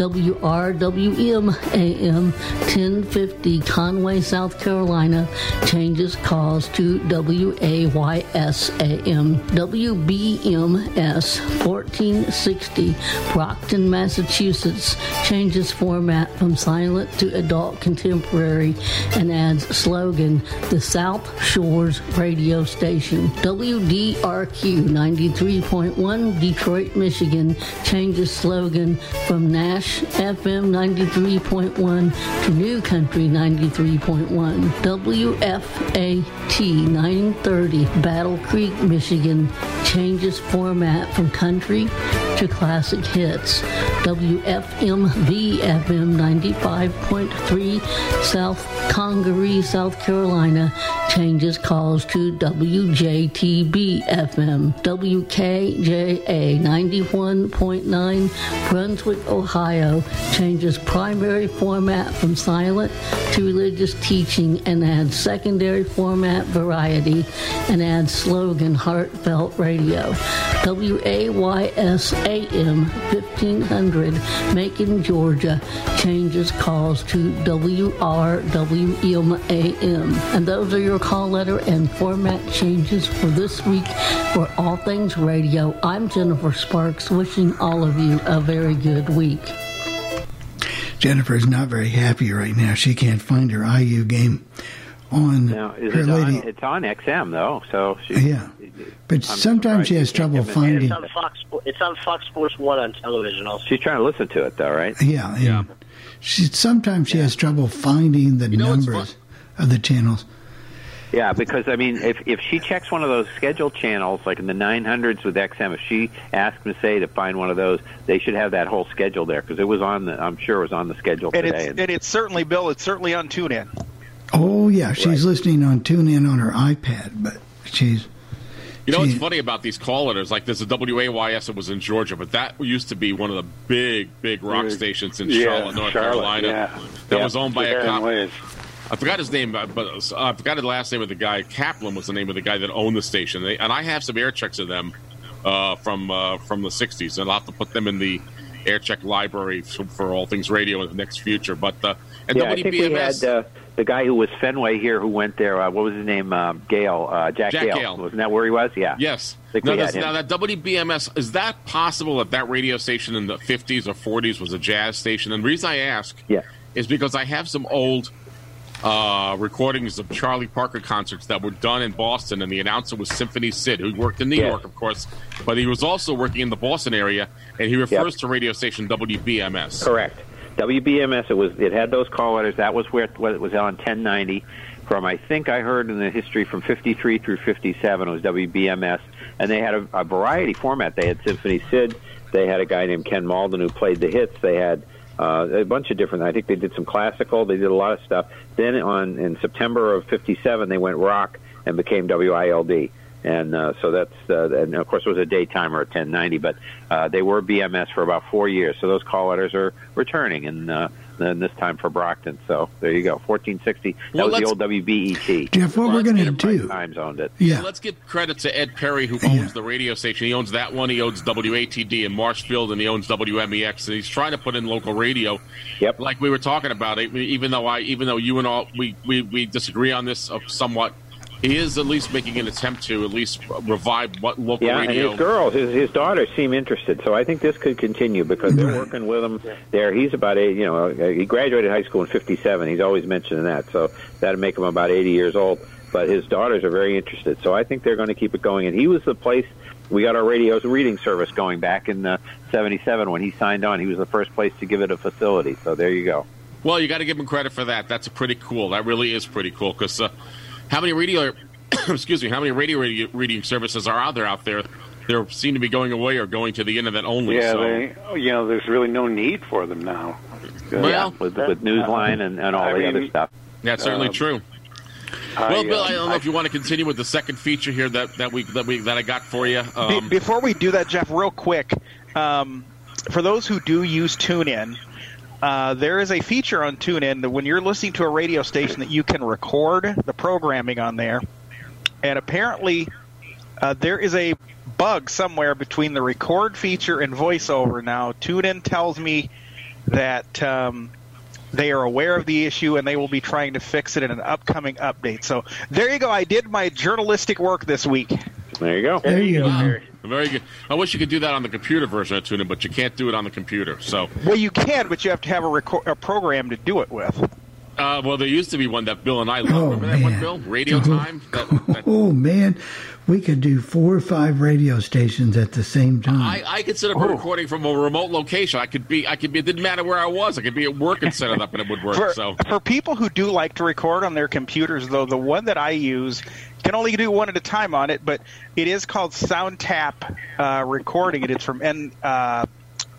WRWM AM 1050 Conway, South Carolina changes calls to WAYS AM. WBMS 1460 Brockton, Massachusetts changes format from silent to adult contemporary and adds slogan The South Shores Radio Station. WDRQ 93.1 Detroit, Michigan changes slogan from Nash FM 93.1 to New Country 93.1. WFAT 930 Battle Creek, Michigan changes format from country to classic hits. WFMV FM 95.3 South Congaree, South Carolina changes calls to WJTB FM. WKJA 91.9 Brunswick, Ohio changes primary format from silent to religious teaching and add secondary format variety and add slogan heartfelt radio. WAYSAM 1500 Macon, Georgia changes calls to WRWM AM. And those are your call letter and format changes for this week for All Things Radio. I'm Jennifer Sparks, wishing all of you a very good week. Jennifer's not very happy right now. She can't find her IU game on Now, is her it lady. on? It's on XM though, so she, Yeah, but I'm sometimes she has trouble can't it. finding. It's on Fox. It's on Fox Sports One on television. Also, she's trying to listen to it though, right? Yeah, yeah. She sometimes she has trouble finding the know numbers of the channels. Yeah, because I mean, if if she checks one of those scheduled channels, like in the 900s with XM, if she asked Massey to find one of those, they should have that whole schedule there because it was on the. I'm sure it was on the schedule And today. it's, and it's certainly, Bill, it's certainly on TuneIn. Oh yeah, she's listening on TuneIn on her iPad, but she's You know what's funny about these call letters? Like there's a WAYS that was in Georgia, but that was in Georgia, but that used to be one of the big, big rock stations in Yeah, Charlotte, North Charlotte, Carolina. yeah. That Yeah. was owned by a Aaron cop. Ways. I forgot his name, but uh, I forgot the last name of the guy. Kaplan was the name of the guy that owned the station, they, and I have some air checks of them uh, from uh, from the '60s, and I'll have to put them in the air check library for, for all things radio in the next future. But uh, and yeah, I think we had uh, the guy who was Fenway here who went there. Uh, what was his name? Um, Gale. Uh, Jack, Jack Gale. Wasn't that where he was? Yeah. Yes. Now, we had that's- him. now that WBMS is that possible that that radio station in the 50s or 40s was a jazz station? And the reason I ask Yeah. is because I have some old uh, recordings of Charlie Parker concerts that were done in Boston, and the announcer was Symphony Sid, who worked in New Yeah. York, of course, but he was also working in the Boston area, and he refers to radio station WBMS. Correct. WBMS. It was. It had those call letters. That was where it was on 1090. From I think I heard in the history from 53 through 57 It was WBMS, and they had a, a variety format. They had Symphony Sid. They had a guy named Ken Malden who played the hits. They had uh, a bunch of different. I think they did some classical. They did a lot of stuff. Then on in September of '57, they went rock and became WILD. And uh, so that's uh, and of course it was a daytimer at 1090, but uh, they were BMS for about four years. So those call letters are returning, and uh, then this time for Brockton. So there you go, 1460. That Well, was the old WBET. Jeff, what we're going to do? Times owned it. Yeah. Let's give credit to Ed Perry, who owns the radio station. He owns that one. He owns WATD in Marshfield, and he owns WMEX. And he's trying to put in local radio. Yep. Like we were talking about, it, even though I, even though you and all we we, we disagree on this uh, somewhat, he is at least making an attempt to at least revive what local Yeah, radio. and his girls, his, his daughters seem interested. So I think this could continue because they're working with him there. He's about eight, you know, he graduated high school in 57. He's always mentioning that. So that'd make him about 80 years old. But his daughters are very interested. So I think they're going to keep it going. And he was the place we got our radio's reading service going back in uh, 77 when he signed on. He was the first place to give it a facility. So there you go. Well, you got to give him credit for that. That's pretty cool. That really is pretty cool because uh, how many radio, *coughs* excuse me, how many radio, radio reading services are out there out there? They seem to be going away or going to the internet only. Yeah, so. they, oh, you know, there's really no need for them now. Well, with, with Newsline and, and all I the mean, other stuff. That's certainly Um, true. I, well, Bill, uh, I don't know if you want to continue with the second feature here that, that we that we that I got for you. Be- Um, Before we do that, Jeff, real quick, um, for those who do use TuneIn, uh, there is a feature on TuneIn that when you're listening to a radio station that you can record the programming on there, and apparently uh, there is a bug somewhere between the record feature and voiceover. Now, TuneIn tells me that. Um, they are aware of the issue and they will be trying to fix it in an upcoming update. So there you go. I did my journalistic work this week. There you go. There you go. Very good. I wish you could do that on the computer version of TuneIn, but you can't do it on the computer. So, Well, you can, but you have to have a, record, a program to do it with. uh, well, there used to be one that Bill and I loved. Oh, Remember that one, man. Bill? Radio Time. That, *laughs* that, Oh man, we could do four or five radio stations at the same time. I, I could set up a recording from a remote location. I could be. I could be. It didn't matter where I was. I could be at work and set it up, and it would work. For, so. for people who do like to record on their computers, though, the one that I use can only do one at a time on it, but it is called SoundTap uh, recording, and it's from N, uh,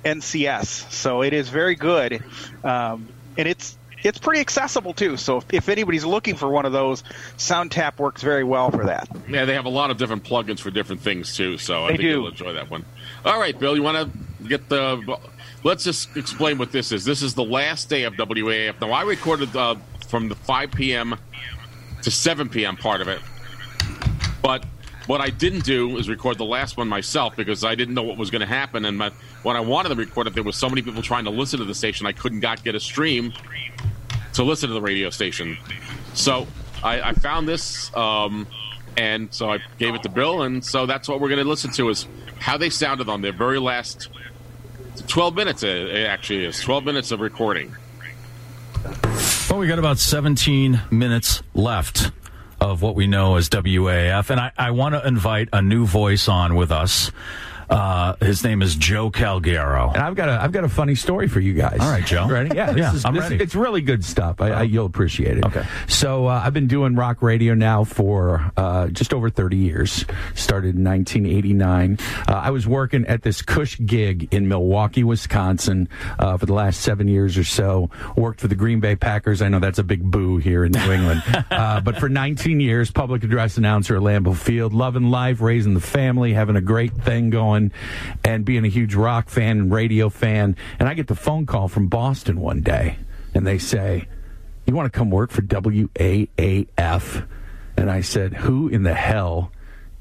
NCS, so it is very good, um, and it's it's pretty accessible too. So if, if anybody's looking for one of those, SoundTap works very well for that. Yeah, they have a lot of different plugins for different things too, so I They think do. you'll enjoy that one. All right, Bill, you want to get the? Let's just explain what this is. This is the last day of WAF. Now, I recorded uh, from the 5 p.m. to 7 p.m. part of it, but what I didn't do is record the last one myself because I didn't know what was going to happen. And my, when I wanted to record it, there was so many people trying to listen to the station, I couldn't got get a stream to listen to the radio station. So I, I found this, um, and so I gave it to Bill, and so that's what we're going to listen to is how they sounded on their very last twelve minutes. uh, It actually is twelve minutes of recording. Well, we got about 17 minutes left of what we know as WAF, and I, I want to invite a new voice on with us. Uh, his name is Joe Calgaro. And I've got a I've got a funny story for you guys. All right, Joe. Ready? Yeah, this Yeah, is, I'm this- ready. It's really good stuff. I, I, you'll appreciate it. Okay. So uh, I've been doing rock radio now for uh, just over 30 years. Started in 1989. Uh, I was working at this Cush gig in Milwaukee, Wisconsin, uh, for the last seven years or so. Worked for the Green Bay Packers. I know that's a big boo here in New England, *laughs* uh, but for 19 years, public address announcer at Lambeau Field, loving life, raising the family, having a great thing going, and being a huge rock fan and radio fan. And I get the phone call from Boston one day, and they say, "You want to come work for WAAF?" And I said, "Who in the hell?"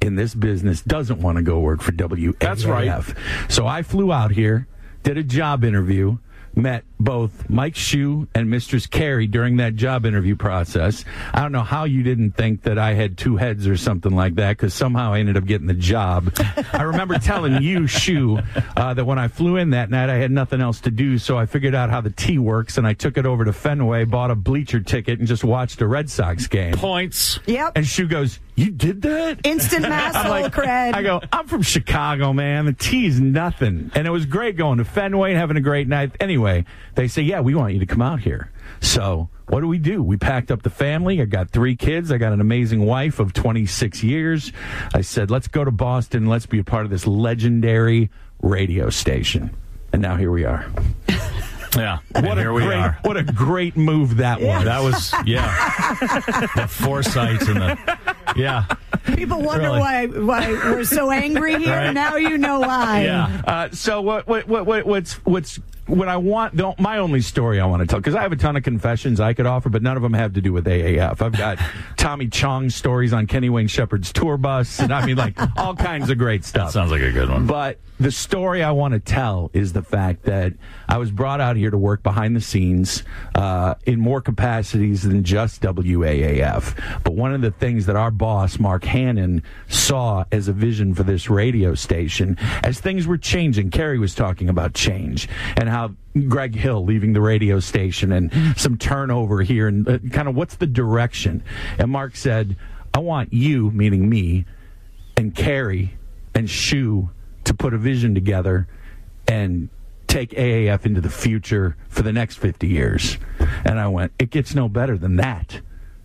In this business, doesn't want to go work for WAAF. That's right. So I flew out here, did a job interview, met both Mike Shue and Mistress Carey during that job interview process. I don't know how you didn't think that I had two heads or something like that because somehow I ended up getting the job. I remember telling you, Shue, uh, that when I flew in that night, I had nothing else to do, so I figured out how the T works and I took it over to Fenway, bought a bleacher ticket, and just watched a Red Sox game. Points. Yep. And Shue goes, You did that? Instant *laughs* mass like, cred. I go, I'm from Chicago, man. The T's nothing. And it was great going to Fenway and having a great night. Anyway, they say, yeah, we want you to come out here. So what do we do? We packed up the family. I got three kids. I got an amazing wife of 26 years. I said, let's go to Boston. Let's be a part of this legendary radio station. And now here we are. *laughs* Yeah. What and a here we great, are. What a great move that was. That was, yeah. *laughs* the foresight and the, yeah. People wonder Really. why why we're so angry here. Right. Now you know why. Uh, so what, what, what, what, what's, what's, what I want, don't, my only story I want to tell, because I have a ton of confessions I could offer, but none of them have to do with AAF. I've got *laughs* Tommy Chong stories on Kenny Wayne Shepherd's tour bus, and I mean, like, all kinds of great stuff. Sounds like a good one. But the story I want to tell is the fact that I was brought out here to work behind the scenes uh, in more capacities than just WAAF. But one of the things that our boss, Mark Hannon, saw as a vision for this radio station, as things were changing, Carey was talking about change and how Greg Hill leaving the radio station and some turnover here and uh, kind of what's the direction. And Mark said, I want you, meaning me, and Carey and Shue to put a vision together and take AAF into the future for the next 50 years. And I went, it gets no better than that.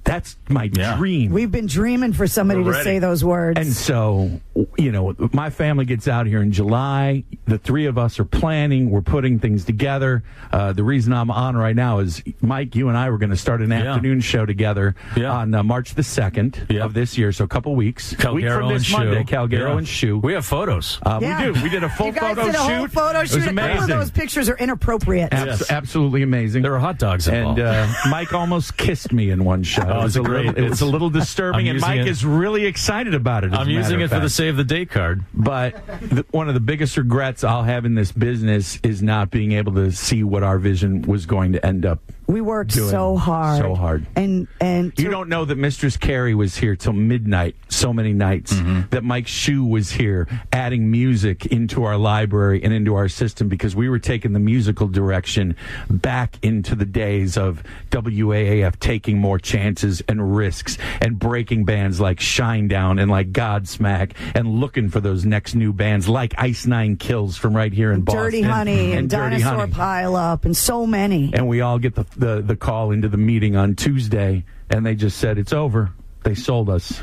That's my dream. We've been dreaming for somebody We're to ready. say those words. And so, you know, my family gets out here in July. The three of us are planning. We're putting things together. Uh, the reason I'm on right now is Mike, you and I were going to start an afternoon show together on uh, March the 2nd of this year. So a couple weeks. week Calgaro from this and Monday, Shue. Calgaro Yeah. and Shue. We have photos. Uh, Yeah. We do. We did a full you guys photo did a whole shoot. photo It was shoot. A couple of amazing. those pictures are inappropriate. Abs- Absolutely amazing. There are hot dogs and involved. uh, Mike almost kissed me in one shot. *laughs* Oh, it was it's a great. little, it was a little *laughs* disturbing, and Mike it- is really excited about it. I'm using it for the save the date card. But the, one of the biggest regrets I'll have in this business is not being able to see what our vision was going to end up. We worked doing. so hard. So hard. And and You don't know that Mistress Carey was here till midnight so many nights. Mm-hmm. That Mike Shue was here adding music into our library and into our system because we were taking the musical direction back into the days of WAAF taking more chances and risks and breaking bands like Shinedown and like Godsmack and looking for those next new bands like Ice Nine Kills from right here in Boston. Dirty Honey and, Dirty Dinosaur Honey Pile Up and so many. and we all get the, the the call into the meeting on Tuesday, and they just said it's over. They sold us.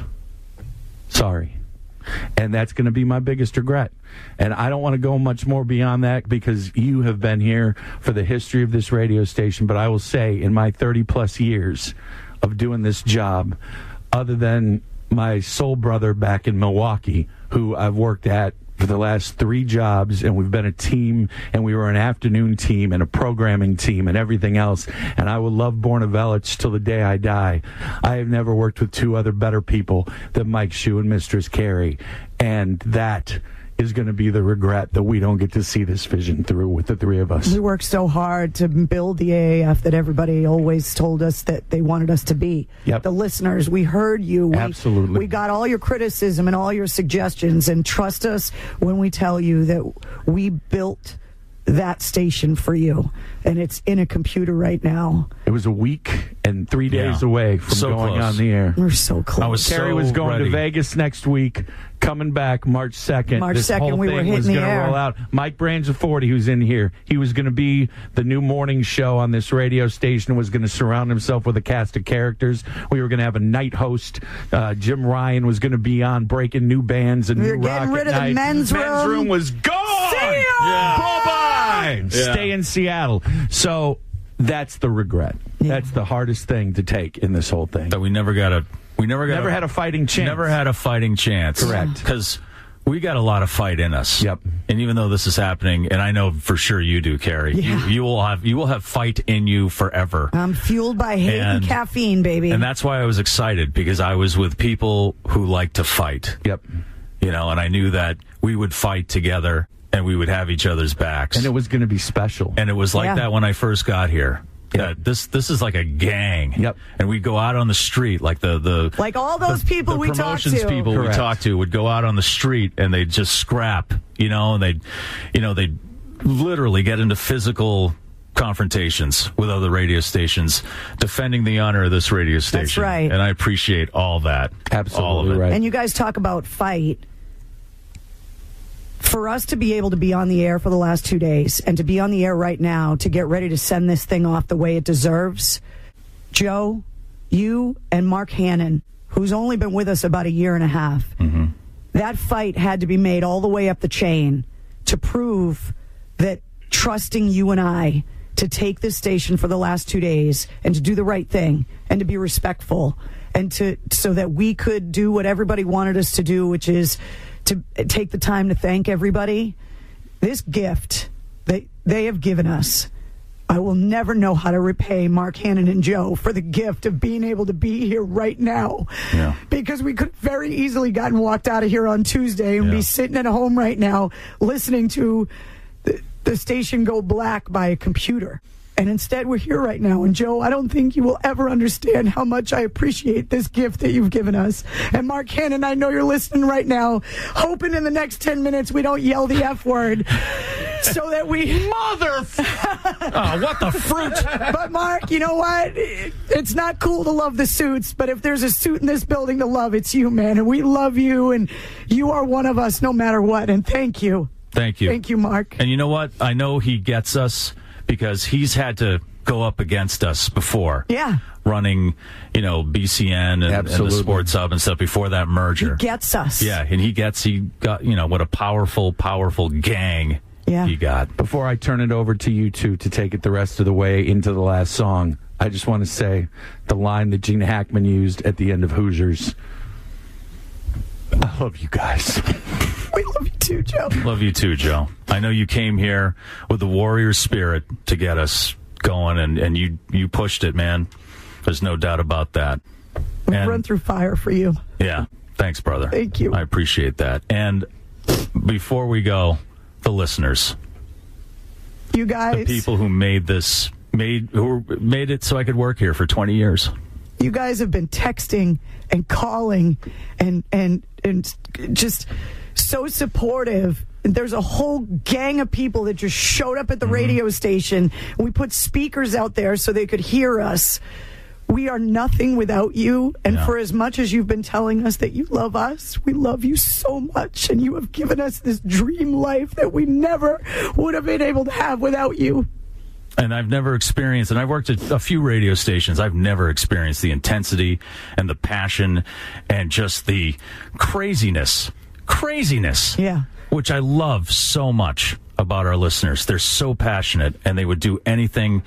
Sorry. And that's going to be my biggest regret. And I don't want to go much more beyond that because you have been here for the history of this radio station. But I will say, in my 30 plus years of doing this job, other than my soul brother back in Milwaukee, who I've worked at for the last three jobs, and we've been a team, and we were an afternoon team and a programming team and everything else. And I will love Bornavelich till the day I die. I have never worked with two other better people than Mike Shue and Mistress Carey, and that is going to be the regret that we don't get to see this vision through with the three of us. We worked so hard to build the AAF that everybody always told us that they wanted us to be. Yep. The listeners, we heard you. We, Absolutely. We got all your criticism and all your suggestions, and trust us when we tell you that we built that station for you, and it's in a computer right now. It was a week and three days Yeah. away from So going close. on the air. We're so close. I was Terry so was going ready. to Vegas next week, coming back March 2nd. March this 2nd, whole we thing were hitting was the gonna air. roll out. Mike Branzaforti, who's in here, he was going to be the new morning show on this radio station, was going to surround himself with a cast of characters. We were going to have a night host. Uh, Jim Ryan was going to be on breaking new bands and We new were getting rock rid at of the night. men's room. room was gone. See ya! Bye-bye. Yeah. Stay in Seattle. So that's the regret. That's the hardest thing to take in this whole thing. that we never got a we never got Never had a fighting chance. never had a fighting chance. Correct. Because we got a lot of fight in us. Yep. And even though this is happening, and I know for sure you do, Carey, Yeah. you, you will have you will have fight in you forever. I'm fueled by hate and, And- caffeine, baby. And that's why I was excited because I was with people who like to fight. Yep. You know, and I knew that we would fight together and we would have each other's backs. And it was going to be special. And it was like Yeah. that when I first got here. That this this is like a gang. Yep. And we'd go out on the street like the the like all those people the we talked promotions to. people Correct. we talked to would go out on the street and they'd just scrap, you know, and they'd, you know, they'd literally get into physical confrontations with other radio stations, defending the honor of this radio station. That's right. And I appreciate all that. Absolutely all of it. right. And you guys talk about fight. For us to be able to be on the air for the last two days and to be on the air right now to get ready to send this thing off the way it deserves, Joe, you and Mark Hannon, who's only been with us about a year and a half, mm-hmm. that fight had to be made all the way up the chain to prove that trusting you and I to take this station for the last two days and to do the right thing and to be respectful and to so that we could do what everybody wanted us to do, which is to take the time to thank everybody. This gift that they have given us. I will never know how to repay Mark Hannon and Joe for the gift of being able to be here right now. Yeah. Because we could very easily gotten walked out of here on Tuesday and Yeah. be sitting at home right now listening to the, the station go black by a computer. And instead, we're here right now. And Joe, I don't think you will ever understand how much I appreciate this gift that you've given us. And Mark Hannon, I know you're listening right now, hoping in the next 10 minutes we don't yell the F word so that we. *laughs* Mother! oh, *laughs* what the fruit! But Mark, you know what? It's not cool to love the suits, but if there's a suit in this building to love, it's you, man. And we love you, and you are one of us no matter what. And thank you. Thank you. Thank you, Mark. And you know what? I know he gets us because he's had to go up against us before. Yeah. Running, you know, BCN and, and the Sports Hub and stuff before that merger. Gets us. Yeah, and he gets, he got, you know, what a powerful, powerful gang Yeah. he got. Before I turn it over to you two to take it the rest of the way into the last song, I just want to say the line that Gene Hackman used at the end of Hoosiers. I love you guys. *laughs* We love you too, Joe. Love you too, Joe. I know you came here with the warrior spirit to get us going, and, and you, you pushed it, man. There's no doubt about that. We And- run through fire for you. Yeah. Thanks, brother. Thank you. I appreciate that. And before we go, the listeners, You guys. the people who made this, made who made it so I could work here for 20 years. you guys have been texting and calling and and and just so supportive. There's a whole gang of people that just showed up at the mm-hmm. radio station. We put speakers out there so they could hear us. We are nothing without you. And Yeah. for as much as you've been telling us that you love us we love you so much. And you have given us this dream life that we never would have been able to have without you. And I've never experienced, and I've worked at a few radio stations, I've never experienced the intensity and the passion and just the craziness, craziness. Yeah. Which I love so much about our listeners. They're so passionate and they would do anything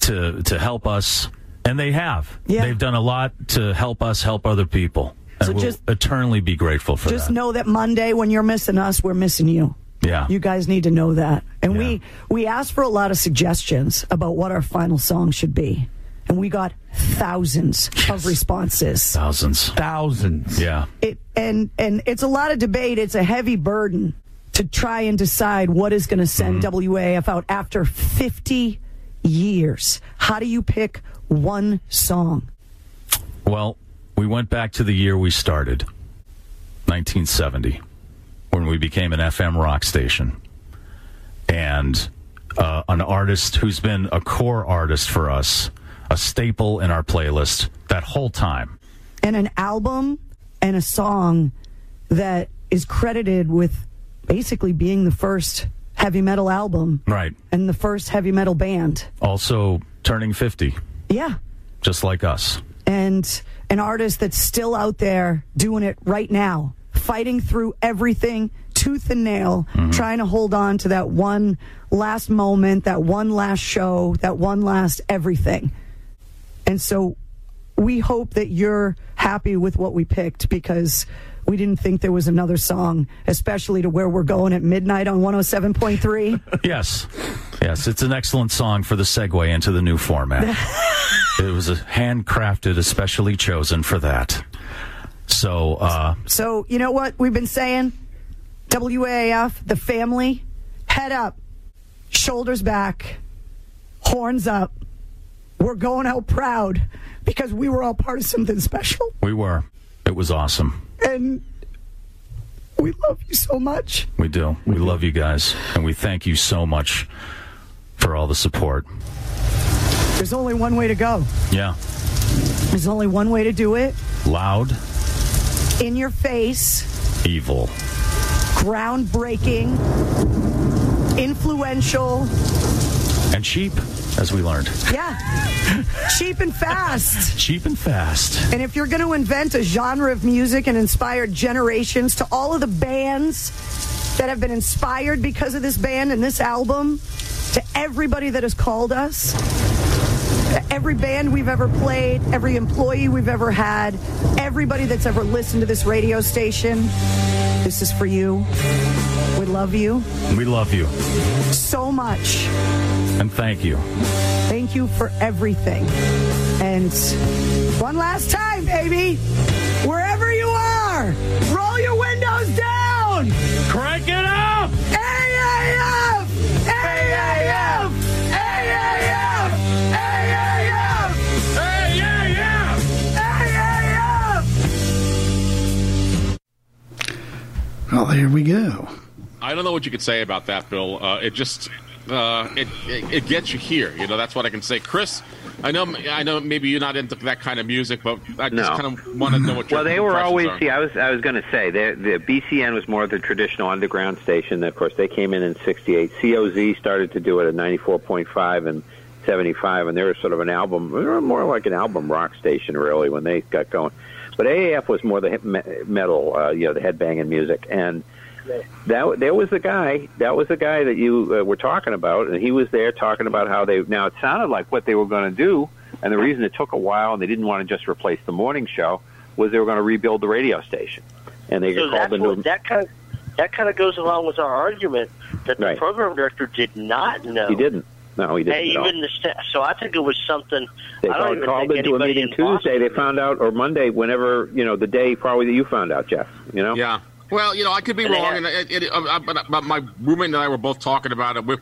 to, to help us. And they have. Yeah. They've done a lot to help us help other people. And So we'll just- eternally be grateful for just that. Just know that monday when you're missing us we're missing you yeah. You guys need to know that. And we we asked for a lot of suggestions about what our final song should be. And we got thousands of responses. Thousands. Thousands. Yeah. It and and it's a lot of debate. It's a heavy burden to try and decide what is going to send WAF out after 50 years. How do you pick one song? Well, we went back to the year we started, 1970, when we became an FM rock station. and uh, an artist who's been a core artist for us, a staple in our playlist that whole time. and an album and a song that is credited with basically being the first heavy metal album Right. and the first heavy metal band. Also turning 50, Yeah. just like us. And an artist that's still out there doing it right now, fighting through everything tooth and nail, mm-hmm. trying to hold on to that one last moment, that one last show, that one last everything. And so we hope that you're happy with what we picked because we didn't think there was another song, especially to where we're going at midnight on 107.3. *laughs* Yes. Yes, it's an excellent song for the segue into the new format. *laughs* it was a handcrafted, especially chosen for that. So, uh, So, you know what we've been saying? WAF, the family, head up, shoulders back, horns up. We're going out proud because we were all part of something special. we were. It was awesome. And we love you so much. We do. We love you guys, and we thank you so much for all the support. There's only one way to go. Yeah. There's only one way to do it. Loud, In your face, evil. groundbreaking, influential. And cheap, as we learned. Yeah. *laughs* Cheap and fast. Cheap and fast. And if you're going to invent a genre of music and inspire generations to all of the bands that have been inspired because of this band and this album, to everybody that has called us, to every band we've ever played, every employee we've ever had, everybody that's ever listened to this radio station, this is for you. We love you We love you, so much. And thank you. Thank you for everything. And one last time, baby, wherever you are, roll your windows down. Crank it up. AAF! AAF! AAF! AAF! AAF! Well, there we go. I don't know what you could say about that, Bill. Uh, it just uh, it, it it gets you here. You know, that's what I can say. Chris, I know I know maybe you're not into that kind of music, but I just No. kind of want to know what your Well, they were always. are. See, I was I was going to say the the BCN was more of the traditional underground station. Of course, they came in in '68. COZ started to do it at 94.5 and 75, and they were sort of an album. They were more like an album rock station, really, when they got going. But AAF was more the hip metal, uh, you know, the headbanging music, and that there was the guy. That was the guy that you uh, were talking about, and he was there talking about how they. Now it sounded like what they were going to do, and the reason it took a while, and they didn't want to just replace the morning show, was they were going to rebuild the radio station, and they So got that's called into. what, that kind of that kind of goes along with our argument that the Right. program director did not know. He didn't. No, he didn't. Hey, even the sta- so I think it was something. They I don't called, even called think into a meeting in Boston- Tuesday. They found out, or Monday, whenever you know the day probably that you found out, Jeff. You know. Yeah. Well, you know, I could be And wrong, and it, it, uh, but, but my roommate and I were both talking about it. We're,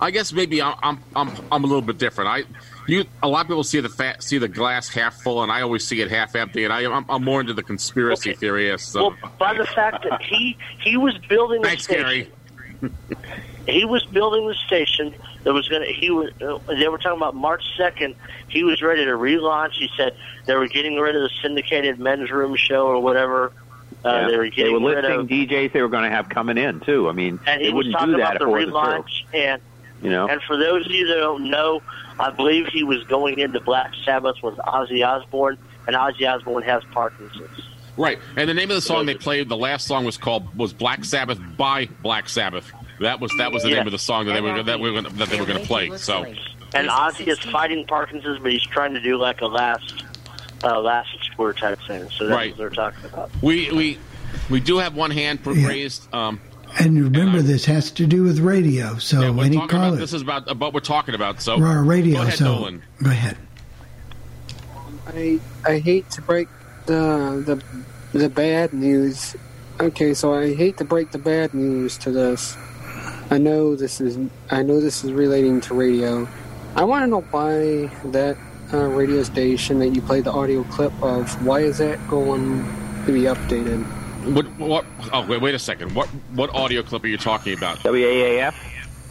I guess maybe I'm, I'm I'm I'm a little bit different. I you a lot of people see the fa- see the glass half full, and I always see it half empty. And I I'm, I'm more into the conspiracy theorists. So. Well, by the fact that he he was building the Thanks, station. Gary. he was building the station that was going to. He was. Uh, they were talking about March second. He was ready to relaunch. He said they were getting rid of the syndicated men's room show or whatever. Uh, Yeah. They were getting were rid listing of. DJs they were going to have coming in too. I mean, and he they was wouldn't talking do that about if the it wasn't true. relaunch and. You know. And for those of you that don't know, I believe he was going into Black Sabbath with Ozzy Osbourne, and Ozzy Osbourne has Parkinson's. Right, and the name of the song they played, the last song was called was Black Sabbath by Black Sabbath. That was that was the Yeah. name of the song that they were that we were gonna, that they were going to play. So And Ozzy is fighting Parkinson's, but he's trying to do like a last, uh, last square type thing. So that's Right. what they're talking about. we we we do have one hand pr- Yeah. raised. Um, And remember, this has to do with radio. So we're any talking about, caller, this is about about what we're talking about. So our radio. Go ahead, so Nolan. go ahead. I I hate to break the the the bad news. Okay, so I hate to break the bad news to this. I know this is I know this is relating to radio. I want to know why that uh, radio station that you played the audio clip of. Why is that going to be updated? What what? Oh wait, wait a second. What what audio clip are you talking about? WAAF.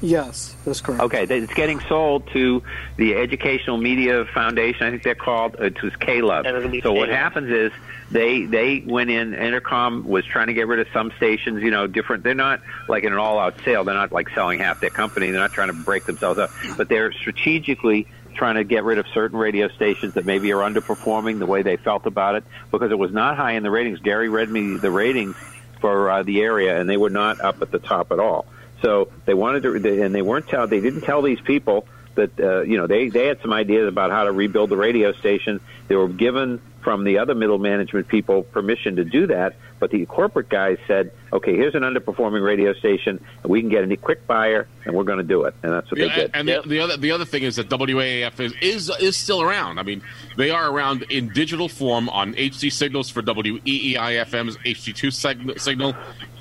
Yes, that's correct. Okay, it's getting sold to the Educational Media Foundation. I think they're called. It was K-Love. And it'll be So what happens is they they went in. Entercom was trying to get rid of some stations. You know, different. They're not like in an all-out sale. They're not like selling half their company. They're not trying to break themselves up. But they're strategically trying to get rid of certain radio stations that maybe are underperforming the way they felt about it because it was not high in the ratings. Gary read me the ratings for uh, the area, and they were not up at the top at all. So they wanted to, they, and they weren't tell. They didn't tell these people that uh, you know they they had some ideas about how to rebuild the radio station. They were given from the other middle management people permission to do that, but the corporate guys said, "Okay, here's an underperforming radio station, and we can get a quick buyer, and we're going to do it." And that's what Yeah, they did. and the, the other the other thing is that WAAF is, is is still around. I mean, they are around in digital form on HD signals for E WEEI FM's HD2 seg- signal,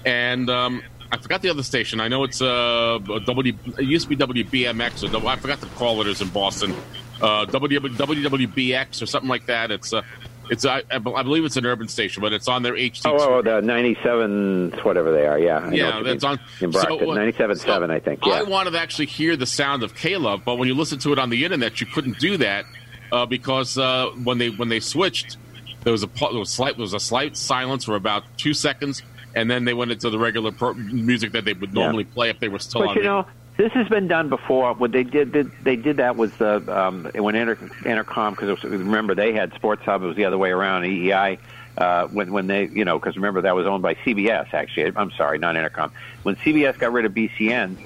and um, I forgot the other station. I know it's uh, W. It used to be WBMX or W, I forgot the call letters in Boston. Uh, w, WWBX or something like that. It's uh, it's I, I believe it's an urban station, but it's on their HD2. Oh, oh, the 97, whatever they are, yeah. I Yeah, that's on in Brockton, so, uh, 97.7, I think. Yeah. I wanted to actually hear the sound of Caleb, but when you listen to it on the internet, you couldn't do that uh, because uh, when they when they switched, there was a there was slight there was a slight silence for about two seconds, and then they went into the regular pro- music that they would Yeah. normally play if they were still But on. you know, this has been done before. What they did, did they did that was the um, when Inter, Entercom because remember they had Sports Hub. It was the other way around. EEI uh, when when they you know because remember that was owned by CBS. Actually, I'm sorry, not Entercom. When CBS got rid of BCN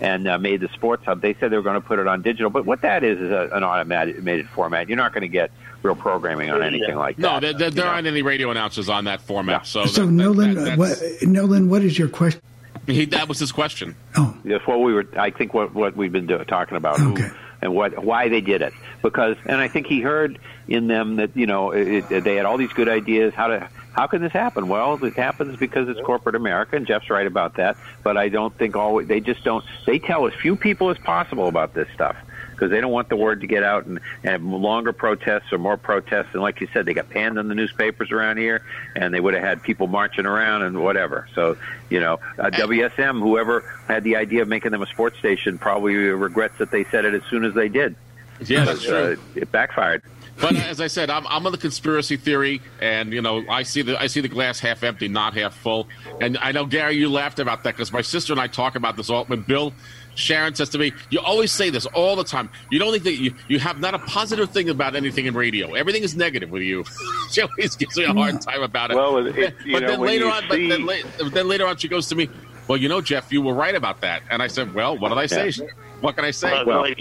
and uh, made the Sports Hub, they said they were going to put it on digital. But what that is is a, an automated format. You're not going to get real programming on anything like no, that. there, there, there aren't any radio announcers on that format. So, So that, Nolan, that- what, Nolan, what is your question? He, that was his question. Oh, That's what we were. I think what what we've been do, talking about, who, and what why they did it. Because, and I think he heard in them that you know it, it, they had all these good ideas. How to how can this happen? Well, it happens because it's corporate America, and Jeff's right about that. But I don't think always they just don't. They tell as few people as possible about this stuff because they don't want the word to get out and, and have longer protests or more protests. And like you said, they got panned in the newspapers around here, and they would have had people marching around and whatever. So, you know, uh, WSM, whoever had the idea of making them a sports station, probably regrets that they said it as soon as they did. Yeah, that's Because, uh, it backfired. But as I said, I'm, I'm on the conspiracy theory, and you know, I see the I see the glass half empty, not half full. And I know Gary, you laughed about that because my sister and I talk about this all. When Bill Sharon says to me, "You always say this all the time. You don't think that you you have not a positive thing about anything in radio. Everything is negative with you." *laughs* she always gives me a hard time about it. Well, it- it- *laughs* you but know, then later you on, but then, see- la- then later on, she goes to me, "Well, you know, Jeff, you were right about that." And I said, "Well, what did I say? Yeah. What can I say?" Well, well,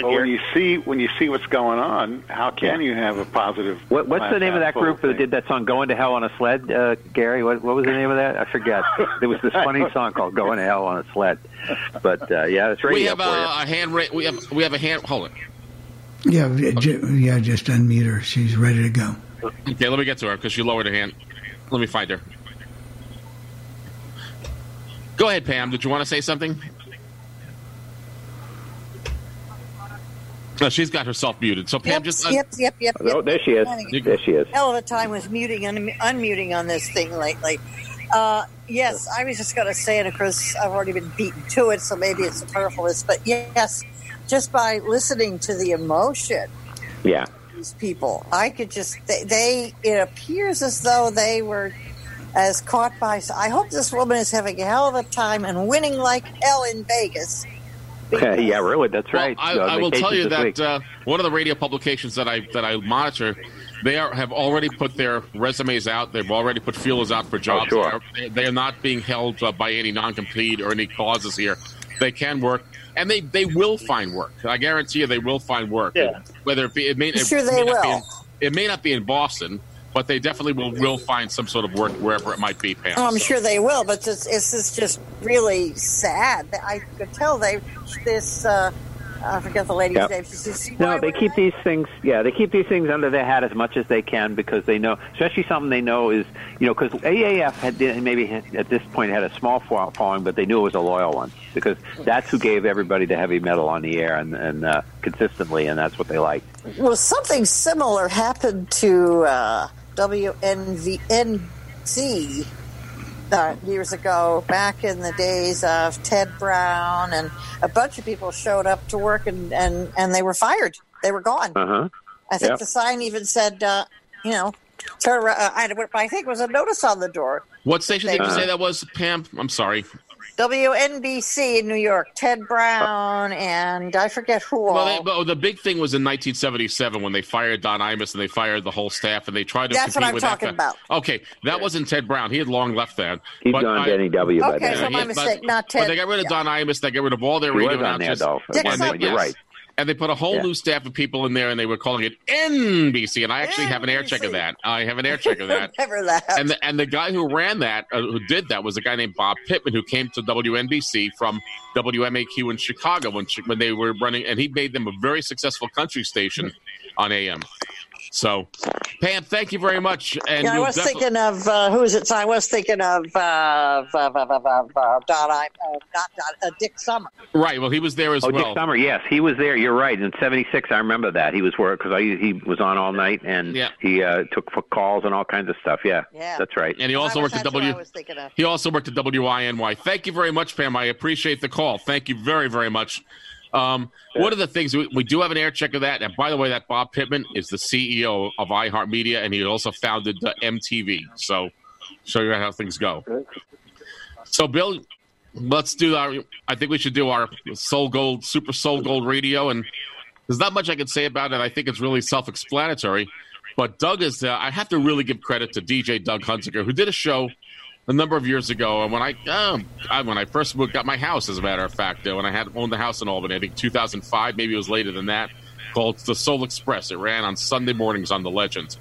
when you see when you see what's going on, how can you have a positive? What, what's the name of that half full group that did that song "Going to Hell on a Sled"? Uh, Gary, what, what was the name of that? I forget. There was this funny *laughs* song called "Going to Hell on a Sled." But uh, yeah, it's radio we have for you. a, a hand. Ra- we have we have a hand. Hold it. Yeah, j- yeah, just unmute her. She's ready to go. Okay, let me get to her because she lowered her hand. Let me find her. Go ahead, Pam. Did you want to say something? No, she's got herself muted. So Pam, Yep, just uh, yep, yep, yep, yep. Oh, there she is. Having There she is. Hell of a time with muting and unmuting on this thing lately. Uh, yes, I was just going to say, and of course, I've already been beaten to it, so maybe it's superfluous. But yes, just by listening to the emotion Yeah. of these people, I could just they, they. It appears as though they were as caught by. I hope this woman is having a hell of a time and winning like hell in Vegas. *laughs* yeah, really. That's Well, right. I, I will tell you that uh, one of the radio publications that I that I monitor, they are, have already put their resumes out. They've already put feelers out for jobs. Oh, sure. They are- They are not being held uh, by any non-compete or any clauses here. They can work, and they, they will find work. I guarantee you, they will find work. Yeah. Whether it be, it may, it Sure may they not be will. in- it may not be in Boston, but they definitely will will find some sort of work wherever it might be. Pam. Oh, I'm sure they will, but this, this is just really sad. I could tell they this. Uh, I forget the lady's Yep. name. She says, No, they keep these things. Yeah, they keep these things under their hat as much as they can because they know, especially something they know is, you know, because AAF had maybe at this point had a small following, but they knew it was a loyal one because that's who gave everybody the heavy metal on the air and, and uh, consistently, and that's what they liked. Well, something similar happened to uh, WNVNZ uh, years ago, back in the days of Ted Brown, and a bunch of people showed up to work and, and, and they were fired. They were gone. Uh huh. I think Yep. the sign even said, uh, you know, turn around. Uh, I, I think it was a notice on the door. What station did you Uh-huh. say that was, Pam? I'm sorry. WNBC in New York, Ted Brown, and I forget who all. Well, they, well, the big thing was in 1977 when they fired Don Imus and they fired the whole staff and they tried to That's what compete I'm with talking that. about. Okay, that wasn't Ted Brown. He had long left then. He's But gone to I- NEW by Okay, then. so my Yeah, mistake, but, not But Ted. they got rid of Don Imus. They got rid of all their He radio was on there, announcers. though, at Dick one. You're right. And they put a whole Yeah. new staff of people in there, and they were calling it NBC. And I actually have an air check of that. I have an air check of that. *laughs* Remember that. And the, and the guy who ran that, uh, who did that, was a guy named Bob Pittman, who came to WNBC from WMAQ in Chicago when when they were running, and he made them a very successful country station on AM. So, Pam, thank you very much. And yeah, I was defi- thinking of uh, who is it? So I was thinking of uh, of, of, of, of, uh, Don, I, uh, not Don, uh, Dick Summer. right. Well, he was there as Oh, well. Dick Summer, yes, he was there. You're right. In '76, I remember that he was work because he was on all night and Yeah. he uh, took for calls and all kinds of stuff. Yeah, Yeah. that's right. And he also I was- worked at that's W. I was thinking of. He also worked at WINY. Thank you very much, Pam. I appreciate the call. Thank you very, very much. Um, One of the things we, we do have an air check of that, and by the way, that Bob Pittman is the CEO of iHeartMedia, and he also founded uh, MTV. So, show you how things go. So, Bill, let's do our. I think we should do our Soul Gold, Super Soul Gold Radio, and there's not much I can say about it. I think it's really self-explanatory. But Doug is. Uh, I have to really give credit to DJ Doug Hunziker, who did a show a number of years ago, and when I, um, when I first got my house, as a matter of fact, when I had owned the house in Albany, I think 2005, maybe it was later than that, called the Soul Express. It ran on Sunday mornings on the Legends.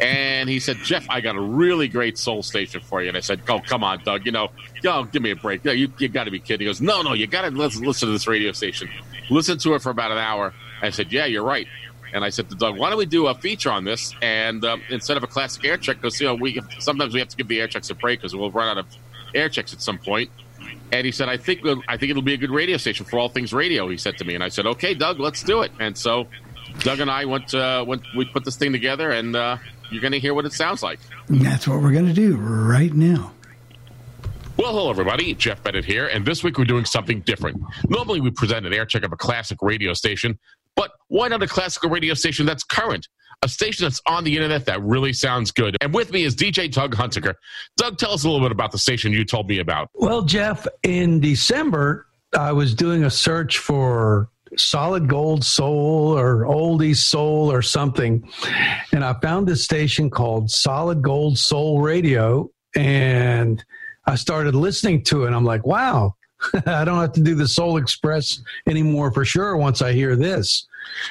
And he said, Jeff, I got a really great soul station for you. And I said, Oh, come on, Doug. You know, yo, give me a break. You, you got to be kidding. He goes, No, no, you got to listen, listen to this radio station. Listen to it for about an hour. I said, Yeah, you're right. And I said to Doug, why don't we do a feature on this? And um, instead of a classic air check, because you know we sometimes we have to give the air checks a break because we'll run out of air checks at some point. And he said, I think I think it'll be a good radio station for all things radio. He said to me, and I said, Okay, Doug, let's do it. And so Doug and I went, uh, went we put this thing together, and uh, you're going to hear what it sounds like. That's what we're going to do right now. Well, hello, everybody. Jeff Bennett here, and this week we're doing something different. Normally, we present an air check of a classic radio station, but why not a classical radio station that's current? A station that's on the internet that really sounds good. And with me is DJ Doug Hunziker. Doug, tell us a little bit about the station you told me about. Well, Jeff, in December, I was doing a search for solid gold soul or oldies soul or something. And I found this station called Solid Gold Soul Radio. And I started listening to it. I'm like, wow, *laughs* I don't have to do the Soul Express anymore for sure once I hear this.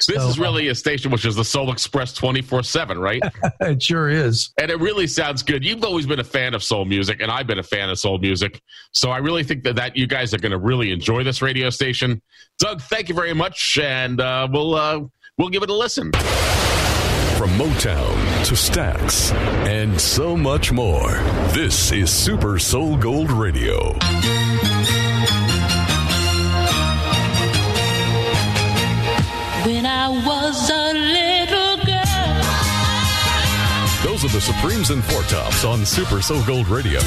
This So- is really a station which is the Soul Express 24 7, right? *laughs* it sure is. And it really sounds good. You've always been a fan of soul music, and I've been a fan of soul music. So I really think that, that you guys are going to really enjoy this radio station. Doug, thank you very much, and uh, we'll uh, we'll give it a listen. From Motown to Stax and so much more. This is Super Soul Gold Radio. Was a little girl. Those are the Supremes and Four Tops on Super Soul Gold Radio.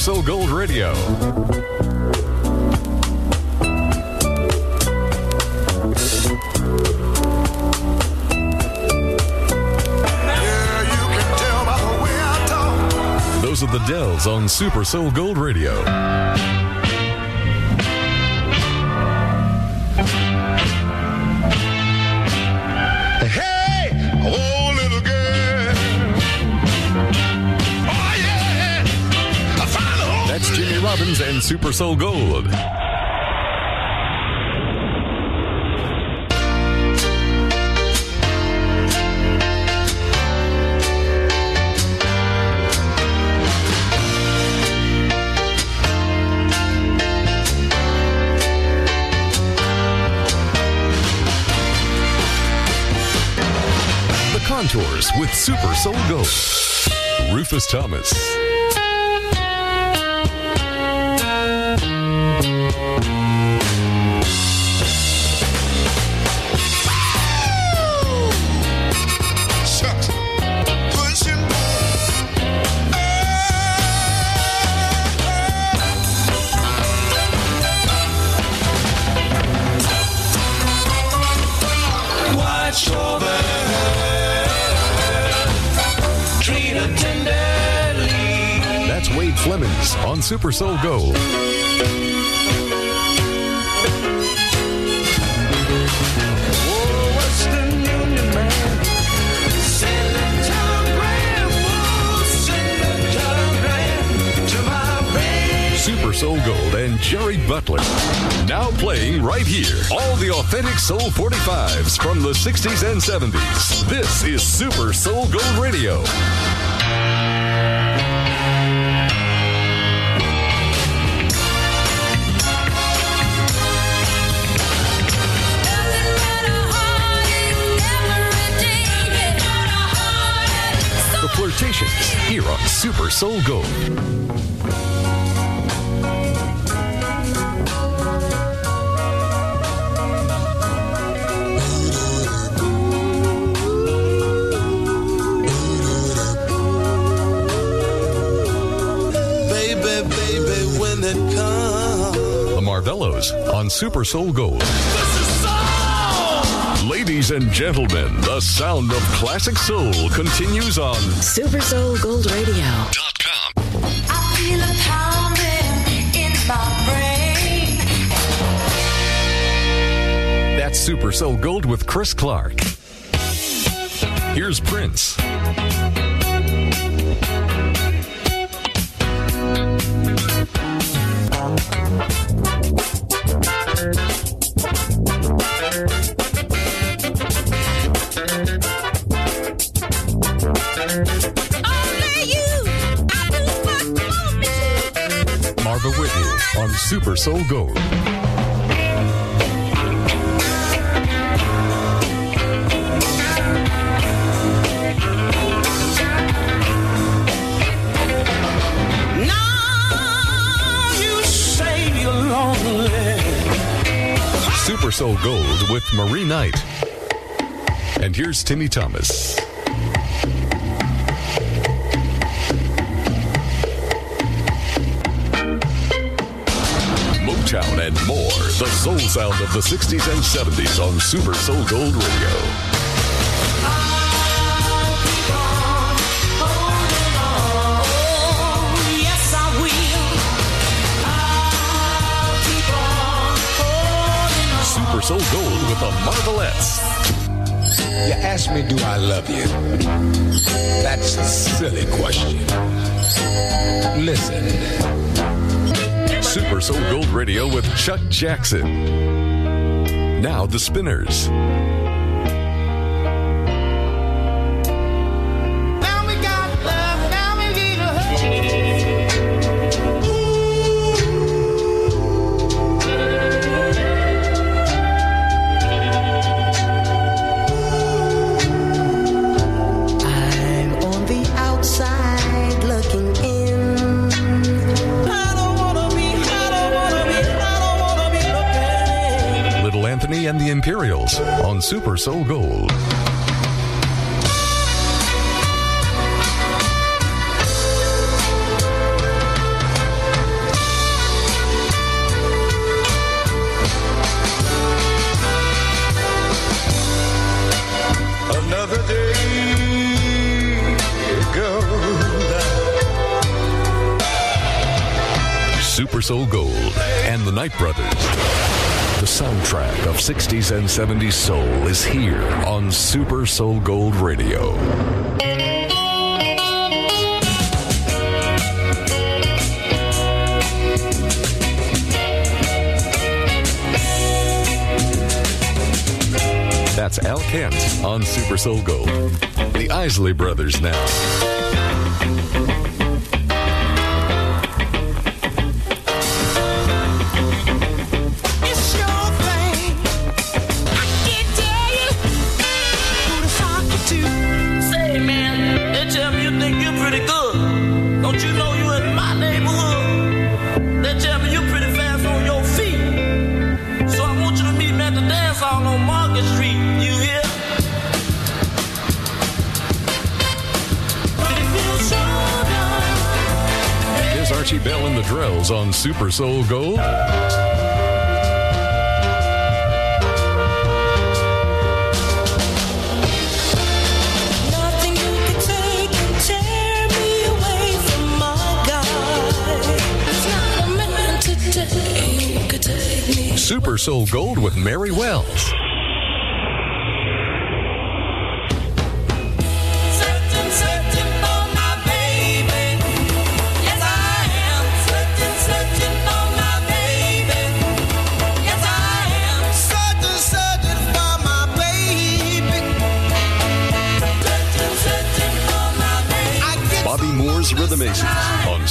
Soul Gold Radio. Those are the Dells on Super Soul Gold Radio. and Super Soul Gold. Contours with Super Soul Gold. Rufus Thomas. To my baby. Super Soul Gold and Jerry Butler. Now playing right here. All the authentic Soul 45s from the 60s and 70s. This is Super Soul Gold Radio. Super Soul Gold. Baby, baby, when it comes. The Marvellos on Super Soul Gold. Ladies and gentlemen, the sound of classic soul continues on Super Soul Gold Radio. I feel a pounding in my brain. That's Super Soul Gold with Chris Clark. Here's Prince. On Super Soul Gold. Now you say you're lonely. Super Soul Gold with Marie Knight. And here's Timmy Thomas. The soul sound of the 60s and 70s on Super Soul Gold Radio. Super Soul Gold with the Marvelettes. You ask me, do I love you? That's a silly question. Listen. Super Soul Gold Radio with Chuck Jackson. Now the Spinners. Super Soul Gold. Another day goes Super Soul Gold and the Knight Brothers. The soundtrack of 60s and 70s soul is here on Super Soul Gold Radio. That's Al Kent on Super Soul Gold. The Isley Brothers now. Who could take me. Super Soul Gold with Mary Wells.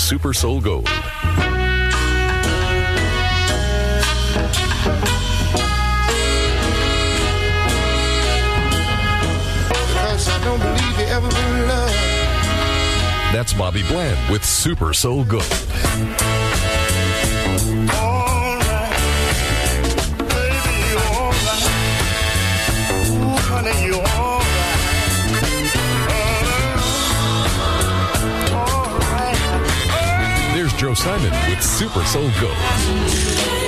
Super Soul Gold. Cause I don't believe you ever been loved. That's Bobby Bland with Super Soul Gold. Simon with Super Soul Gold.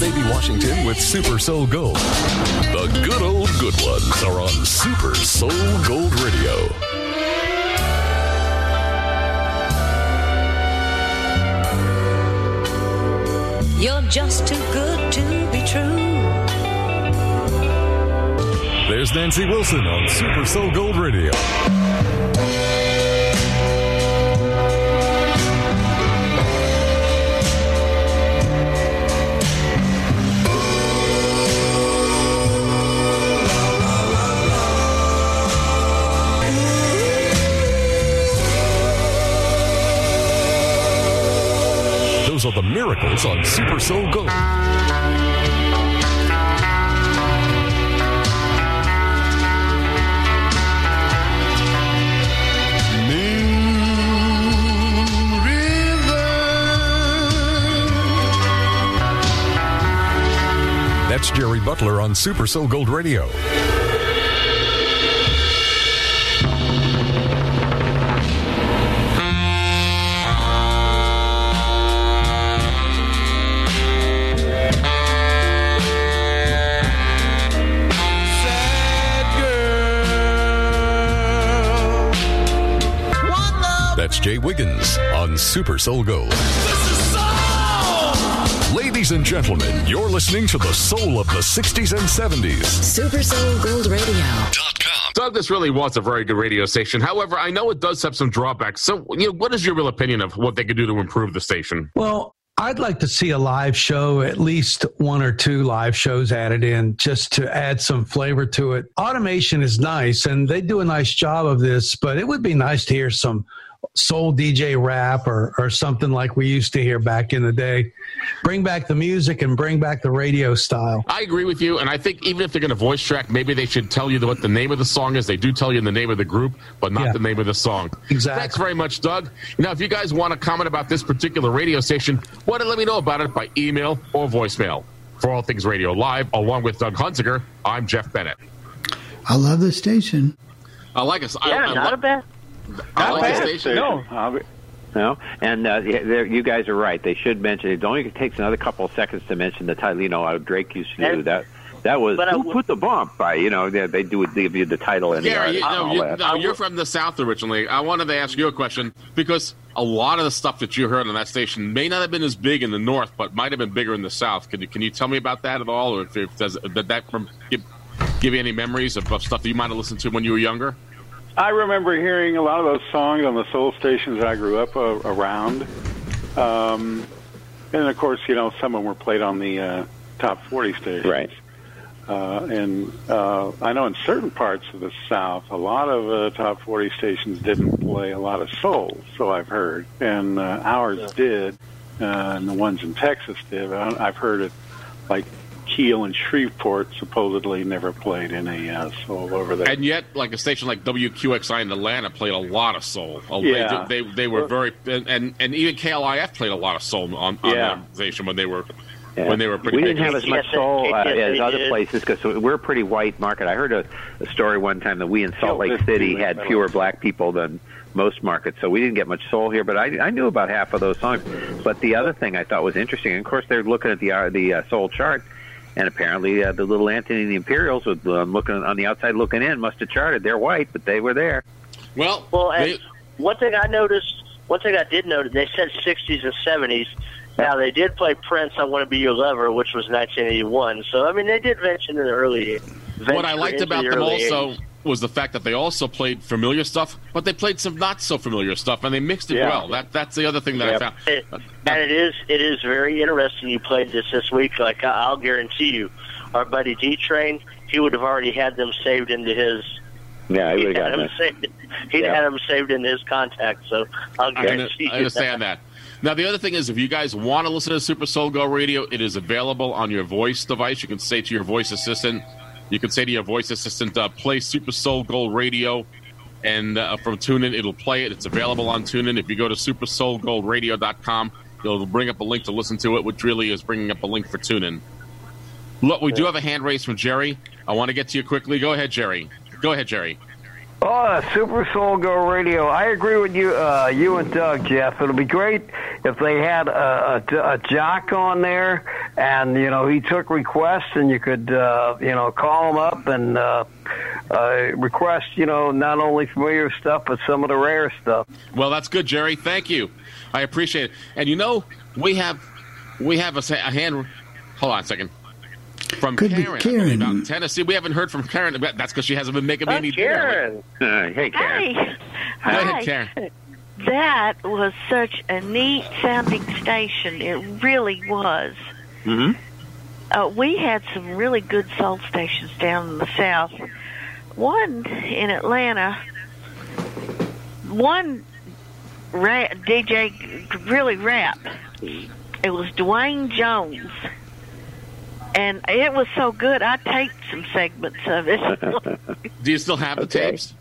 Baby Washington with Super Soul Gold. The good old good ones are on Super Soul Gold Radio. You're just too good to be true. There's Nancy Wilson on Super Soul Gold Radio. Are the miracles on Super Soul Gold. That's Jerry Butler on Super Soul Gold Radio. On Super Soul Gold. Ladies and gentlemen, you're listening to the soul of the 60s and 70s. Super Soul Gold Radio. Doug, this really was a very good radio station. However, I know it does have some drawbacks. So, you know, what is your real opinion of what they could do to improve the station? Well, I'd like to see a live show, at least one or two live shows added in just to add some flavor to it. Automation is nice and they do a nice job of this, but it would be nice to hear some soul DJ rap or, or something like we used to hear back in the day. Bring back the music and bring back the radio style. I agree with you, and I think even if they're going to voice track, maybe they should tell you what the name of the song is. They do tell you the name of the group, but not Yeah. the name of the song. Exactly. Thanks very much, Doug. Now, if you guys want to comment about this particular radio station, why don't let me know about it by email or voicemail. For All Things Radio Live, along with Doug Hunziker, I'm Jeff Bennett. I love the station. I like us. Yeah, I, I not lo- a bad. I not like bad the station. No. No, and uh, you guys are right. They should mention it. Only takes another couple of seconds to mention the title. You know, how Drake used to do that. That was but who w- put the bump by. You know, they, they do they give you the title and the you, artist and no, all you, that. no, you're from the South originally. I wanted to ask you a question because a lot of the stuff that you heard on that station may not have been as big in the North, but might have been bigger in the South. Can you, can you tell me about that at all, or if, if does did that from, give, give you any memories of, of stuff that you might have listened to when you were younger? I remember hearing a lot of those songs on the soul stations that I grew up uh, around. Um, and of course, you know, some of them were played on the uh, top 40 stations. Right. Uh, and uh, I know in certain parts of the South, a lot of uh, top 40 stations didn't play a lot of soul, so I've heard. And uh, ours did, uh, and the ones in Texas did. I've heard it like KEEL and Shreveport supposedly never played any uh, soul over there. And yet, like a station like WQXI in Atlanta played a lot of soul. Oh, Yeah. They, they, they were very, and, and, and even KLIF played a lot of soul on, on Yeah. that station when they were Yeah. when they were pretty we didn't have as much soul uh, as other places because we're a pretty white market. I heard a, a story one time that we in Salt Lake City had fewer black people than most markets, so we didn't get much soul here. But I, I knew about half of those songs. But the other thing I thought was interesting, and of course they're looking at the uh, the uh, soul chart, and apparently uh, the little Anthony and the Imperials, with uh, looking on the outside looking in, must have charted. They're white, but they were there. Well, well, and one thing I noticed, one thing I did notice, they said 60s and 70s. Now they did play Prince, "I Want to Be Your Lover," which was 1981. So I mean, they did mention in the early. What I liked about the them also 80s. Was the fact that they also played familiar stuff, but they played some not so familiar stuff, and they mixed it Yeah. well. That that's the other thing that I found. It- uh, and it is it is very interesting. You played this this week. Like I- I'll guarantee you, our buddy D Train, he would have already had them saved into his. Yeah, he *laughs* He'd have them saved. He'd Yeah. had them saved in his contact. So I'll I, under- guarantee you I understand that. Now, the other thing is, if you guys want to listen to Super Soul Gold Radio, it is available on your voice device. You can say to your voice assistant, you can say to your voice assistant, uh, play Super Soul Gold Radio, and uh, from TuneIn, it'll play it. It's available on TuneIn. If you go to supersoulgoldradio.com, it'll bring up a link to listen to it, which really is bringing up a link for TuneIn. Look, we do have a hand raise from Jerry. I want to get to you quickly. Go ahead, Jerry. Go ahead, Jerry. Oh, Super Soul Gold Radio. I agree with you, uh, you and Doug, Jeff. It'll be great if they had a, a, a jock on there, and you know he took requests, and you could uh, you know call him up and uh, uh, request you know not only familiar stuff but some of the rare stuff. Well, that's good, Jerry. Thank you. I appreciate it. And you know, we have we have a, a hand. Hold on a second. From Could Karen, I believe, Karen. out in Tennessee. We haven't heard from Karen. but That's because she hasn't been making me any dinner. hey, Go Hey, ahead, Hi. Karen. that was such a neat sounding station. It really was. Mm-hmm. Uh, we had some really good soul stations down in the south. One in Atlanta, one ra- DJ really rap. It was Dwayne Jones. And it was so good, I taped some segments of it. *laughs* Do you still have the tapes?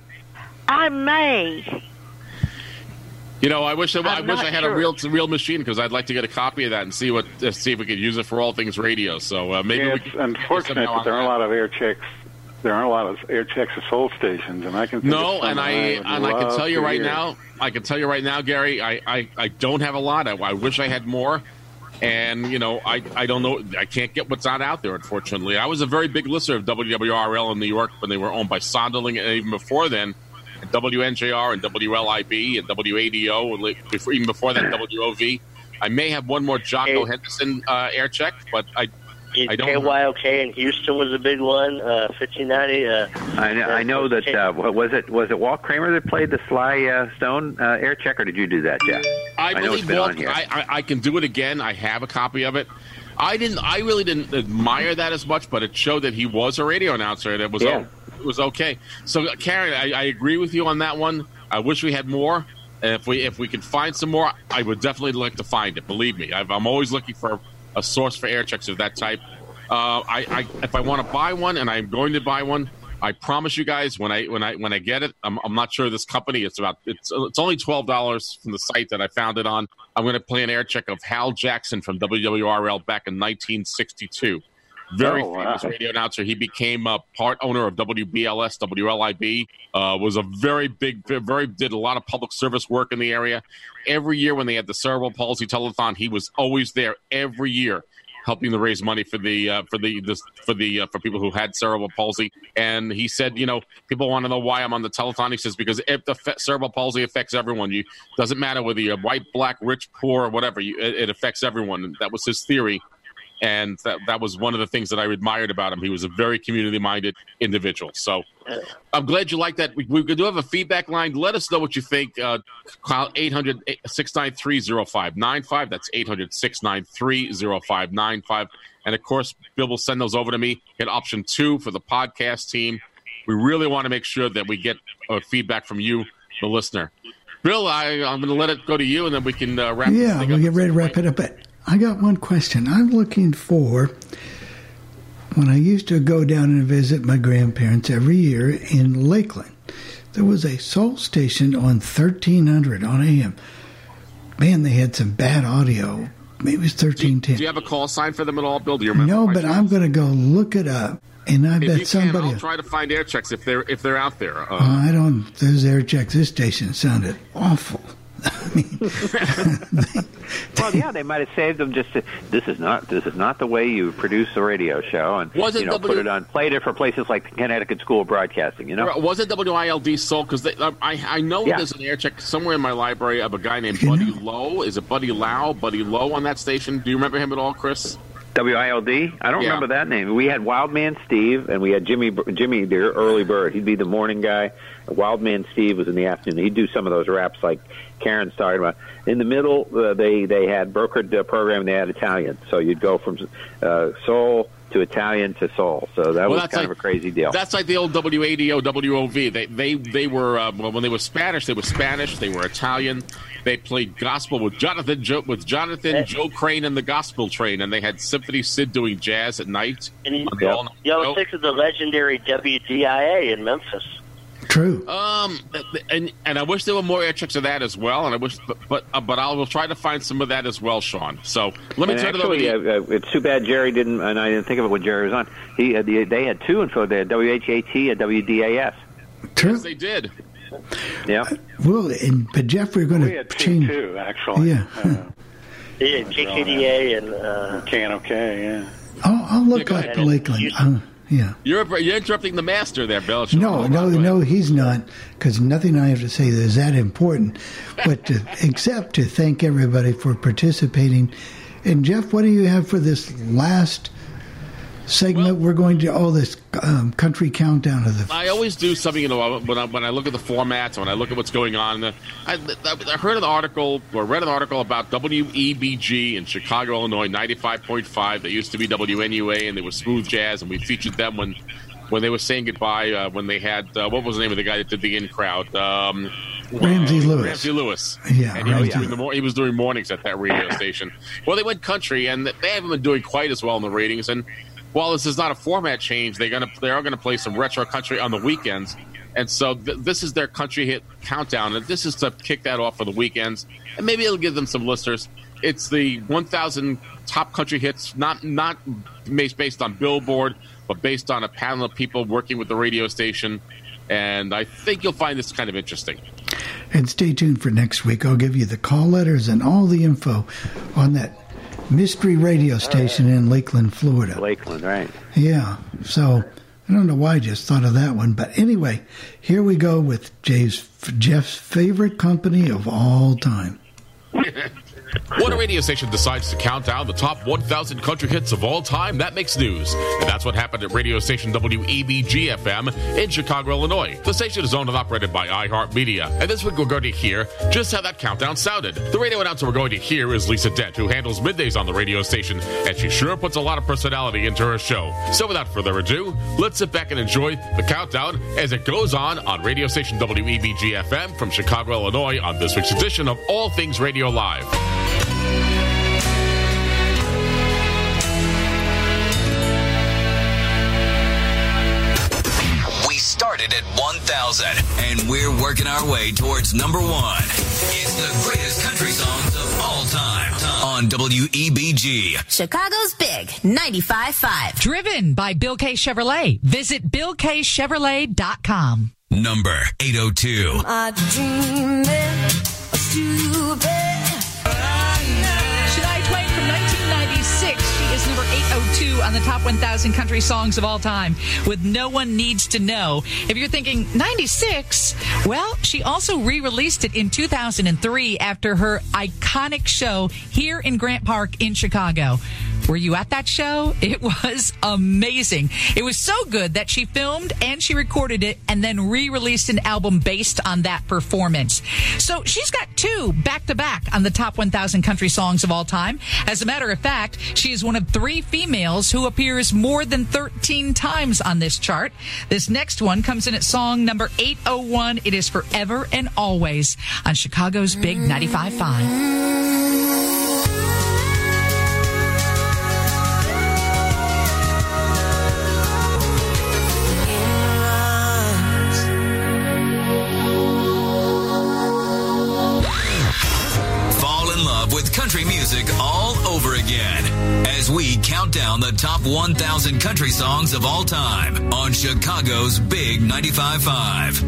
I may. You know, I wish I, I wish I had sure. a real real machine because I'd like to get a copy of that and see what uh, see if we could use it for all things radio. So uh, maybe yeah, it's could unfortunate somehow that there on aren't a lot of air checks. There aren't a lot of air checks of soul stations, and I can think No, of and that I and I can tell you right hear. now, I can tell you right now, Gary, I, I, I don't have a lot. I, I wish I had more, and you know, I, I don't know, I can't get what's not out there. Unfortunately, I was a very big listener of WWRL in New York when they were owned by Sonderling, and even before then, WNJR and WLIB and WADO, and before, even before that, WOV. I may have one more Jocko Henderson uh, air check, but I I don't. KYOK in Houston was a big one. Uh, 1590. Uh, I know, I know that. Uh, what was it? Was it Walt Kramer that played the Sly uh, Stone uh, air check, or did you do that, Jeff? I, know it's believe been Walt, on here. I, I, I can do it again. I have a copy of it. I didn't. I really didn't admire that as much, but it showed that he was a radio announcer and it was Yeah. o- it was okay. So, Karen, I, I agree with you on that one. I wish we had more. And if we if we can find some more, I would definitely like to find it. Believe me, I've, I'm always looking for a source for air checks of that type. Uh, I, I if I want to buy one, and I'm going to buy one, I promise you guys when I when I when I get it, I'm, I'm not sure this company. It's about it's it's only twelve dollars from the site that I found it on. I'm going to play an air check of Hal Jackson from WWRL back in 1962. Very Oh, wow. famous radio announcer. He became a part owner of WBLS, WLIB. Uh, was a very big, very did a lot of public service work in the area. Every year when they had the cerebral palsy telethon, he was always there every year helping to raise money for the uh, for the this, for the uh, for people who had cerebral palsy. And he said, you know, people want to know why I'm on the telethon. He says because if the fe- cerebral palsy affects everyone, you doesn't matter whether you're white, black, rich, poor, or whatever. You, it, it affects everyone. And that was his theory. And that, that was one of the things that I admired about him. He was a very community minded individual. So I'm glad you like that. We, we do have a feedback line. Let us know what you think. Uh, call 800 693 0595. That's 800 693 0595. And of course, Bill will send those over to me. Hit option two for the podcast team. We really want to make sure that we get uh, feedback from you, the listener. Bill, I, I'm going to let it go to you, and then we can uh, wrap Yeah, we'll get ready to wrap it up. I got one question. I'm looking for when I used to go down and visit my grandparents every year in Lakeland, there was a soul station on 1300 on AM. Man, they had some bad audio. Maybe it was 1310. Do you have a call sign for them at all, Bill? Do you remember? No, but? I'm going to go look it up, and I if bet you can, somebody. I'll try to find air checks if they're if they're out there. Uh, I don't. Those air checks. This station sounded awful. *laughs* well, yeah, they might have saved them. Just to, this is not this is not the way you produce a radio show, and Was it you know W- put it on, played it for places like the Connecticut School of Broadcasting. You know, Was it WILD Soul? Because um, I I know Yeah. there's an air check somewhere in my library of a guy named Buddy Lowe. Is it Buddy Lau? Buddy Lowe on that station? Do you remember him at all, Chris? WILD. I don't Yeah. remember that name. We had Wildman Steve, and we had Jimmy Jimmy the early bird. He'd be the morning guy. Wildman Steve was in the afternoon. He'd do some of those raps like Karen's talking about. In the middle, uh, they they had brokered uh, program. They had Italian, so you'd go from uh, soul to Italian to soul. So that Well, was that's kind like- of a crazy deal. That's like the old WADO, WOV. They they they were uh, well, when they were Spanish, they were Spanish. They were Italian. They played gospel with Jonathan Joe, with Jonathan Joe Crane and the Gospel Train, and they had Symphony Sid doing jazz at night. And you, on the all-night you show. know, think of the legendary WDIA in Memphis. True. Um, and and I wish there were more air checks of that as well. And I wish, but but, uh, but I will try to find some of that as well, Sean. So let me and turn it over to actually, you. uh, uh, it's too bad Jerry didn't, and I didn't think of it when Jerry was on. He had the, they had two in Philadelphia, WHAT and WDAS. True. Yes, they did. Yeah. Well, and but Jeff, we're going We to had two change. too, actually. Yeah. *laughs* Yeah, KKDA and uh, KNOK, yeah. I'll, I'll look go up ahead, Lakeland. Uh, yeah. You're you're interrupting the master there, Bill. Sean. No, no, no, he's not, because nothing I have to say is that important. But to, *laughs* except to thank everybody for participating. And Jeff, what do you have for this last segment? We're going to all this um, country countdown of the. I always do something, you know, when I, when I look at the formats, when I look at what's going on. I, I heard an article or read an article about WEBG in Chicago, Illinois, 95.5. They used to be WNUA, and they were smooth jazz, and we featured them when when they were saying goodbye, uh, when they had, uh, what was the name of the guy that did the in crowd? Um, Ramsey Lewis. Ramsey Lewis. Yeah, and he was, doing the mor- he was doing mornings at that radio station. Well, they went country, and they haven't been doing quite as well in the ratings. And while this is not a format change, they're gonna they are gonna play some retro country on the weekends. And so th- this is their country hit countdown, and this is to kick that off for the weekends, and maybe it'll give them some listeners. It's the 1,000 top country hits, not not based based on Billboard, but based on a panel of people working with the radio station. And I think you'll find this kind of interesting. And stay tuned for next week. I'll give you the call letters and all the info on that mystery radio station in Lakeland, Florida. Lakeland, right? Yeah. So I don't know why I just thought of that one, but anyway, here we go with Jay's Jeff's favorite company of all time. *laughs* When a radio station decides to count down the top 1,000 country hits of all time, that makes news. And that's what happened at radio station WEBG FM in Chicago, Illinois. The station is owned and operated by iHeartMedia. And this week we're going to hear just how that countdown sounded. The radio announcer we're going to hear is Lisa Dent, who handles middays on the radio station, and she sure puts a lot of personality into her show. So without further ado, let's sit back and enjoy the countdown as it goes on on radio station WEBG FM from Chicago, Illinois on this week's edition of All Things Radio Live. We started at 1,000, and we're working our way towards number one. It's the greatest country songs of all time on WEBG. Chicago's Big 95.5. Driven by Bill Kay Chevrolet. Visit BillKayChevrolet.com. Number 802. I dreaming number 802 on the top 1,000 country songs of all time with No One Needs to Know. If you're thinking 96, well, she also re released it in 2003 after her iconic show here in Grant Park in Chicago. Were you at that show? *laughs* It was amazing. It was so good that she filmed and she recorded it and then re released an album based on that performance. So she's got two back to back on the top 1,000 country songs of all time. As a matter of fact, she is one of three females who appears more than 13 times on this chart. This next one comes in at song number 801. It is Forever and Always on Chicago's Big 95.5. down the top 1,000 country songs of all time on Chicago's Big 95.5.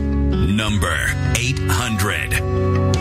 Number 800.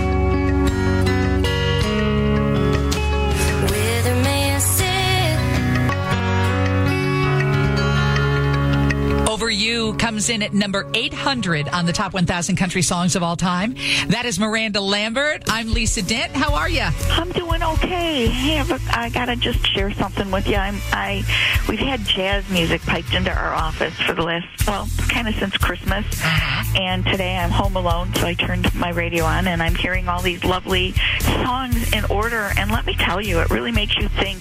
Over You comes in at number 800 on the top 1,000 country songs of all time. That is Miranda Lambert. I'm Lisa Dent. How are you? I'm doing okay. Hey, I gotta just share something with you. I'm I we've had jazz music piped into our office for the last well, kind of since Christmas. Uh-huh. And today I'm home alone, so I turned my radio on and I'm hearing all these lovely songs in order. And let me tell you, it really makes you think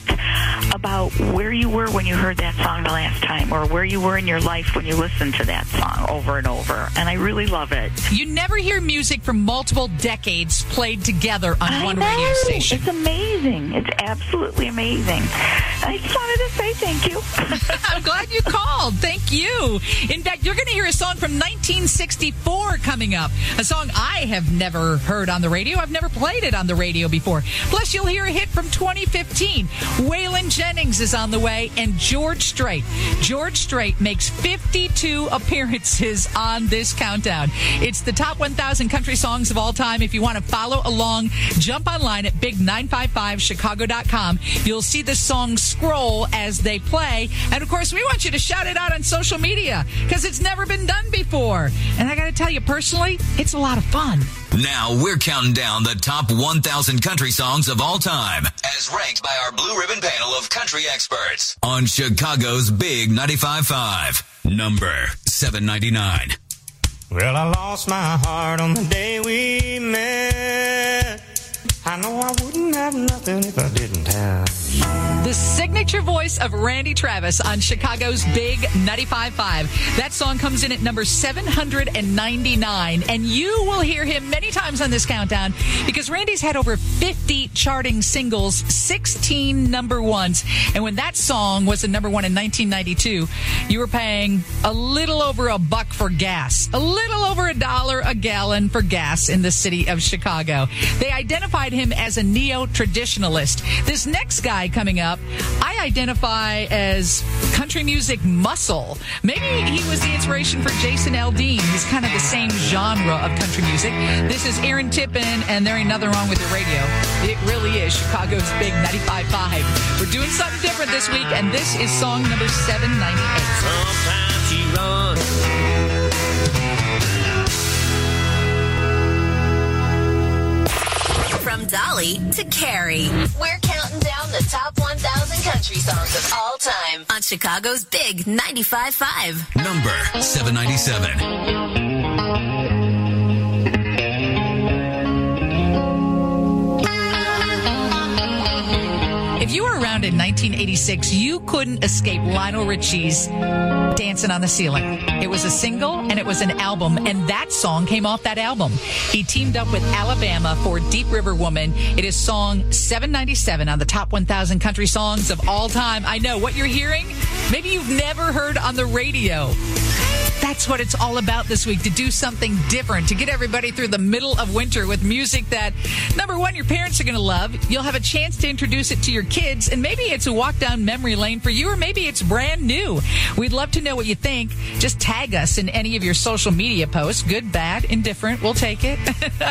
about where you were when you heard that song the last time, or where you were in your life when you listened to that song over and over. And I really love it. You never hear music from multiple decades played together on I one know. radio station. It's amazing. It's absolutely amazing. I just wanted to say thank you. *laughs* I'm glad you called. Thank you. In fact, you're going to hear a song from 1964 coming up. A song I have never heard on the radio. I've never played it on the radio before. Plus, you'll hear a hit from 2015. Waylon Jennings is on the way, and George Strait. George Strait makes 52 appearances on this countdown. It's the top 1,000 country songs of all time. If you want to follow along, jump online at big955chicago.com. You'll see the songs scroll as they play. And of course, we want you to shout it out on social media because it's never been done before. And I got to tell you personally, it's a lot of fun. Now we're counting down the top 1,000 country songs of all time, as ranked by our blue ribbon panel of country experts on Chicago's Big 95.5. Number 799. Well, I lost my heart on the day we met. I know I wouldn't have nothing if I didn't have you. The signature voice of Randy Travis on Chicago's Big 95.5. That song comes in at number 799, and you will hear him many times on this countdown because Randy's had over 50 charting singles, 16 number ones. And when that song was a number one in 1992, you were paying a little over a buck for gas, a little over a dollar a gallon for gas in the city of Chicago. They identified him as a neo traditionalist. This next guy coming up, I identify as country music muscle. Maybe he was the inspiration for Jason Aldean. He's kind of the same genre of country music. This is Aaron Tippin, and there ain't nothing wrong with your radio. It really is Chicago's Big 95.5. We're doing something different this week, and this is song number 798. Sometimes she runs. Dolly to Carrie. We're counting down the top 1,000 country songs of all time on Chicago's Big 95.5. Number 797. If you were around in 1986, you couldn't escape Lionel Richie's Dancing on the Ceiling. It was a single and it was an album, and that song came off that album. He teamed up with Alabama for Deep River Woman. It is song 797 on the top 1,000 country songs of all time. I know what you're hearing. Maybe you've never heard on the radio. That's what it's all about this week to do something different, to get everybody through the middle of winter with music that, number one, your parents are going to love. You'll have a chance to introduce it to your kids, and maybe it's a walk down memory lane for you, or maybe it's brand new. We'd love to know what you think. Just tag us in any of your social media posts good, bad, indifferent. We'll take it.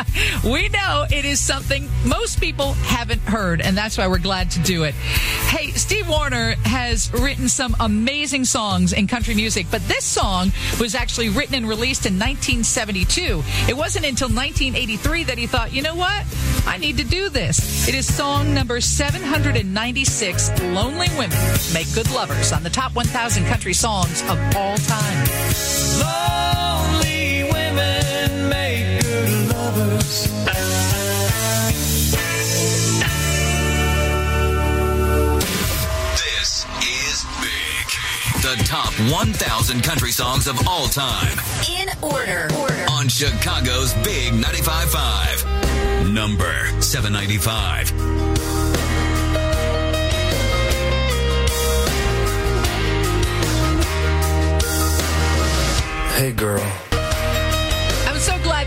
*laughs* we know it is something most people haven't heard, and that's why we're glad to do it. Hey, Steve Wariner has written some amazing songs in country music, but this song was actually written and released in 1972. It wasn't until 1983 that he thought, you know what? I need to do this. It is song number 796, Lonely Women Make Good Lovers, on the top 1,000 country songs of all time. Lonely The top 1,000 country songs of all time In order. on Chicago's Big 95.5. Number 795. Hey, girl.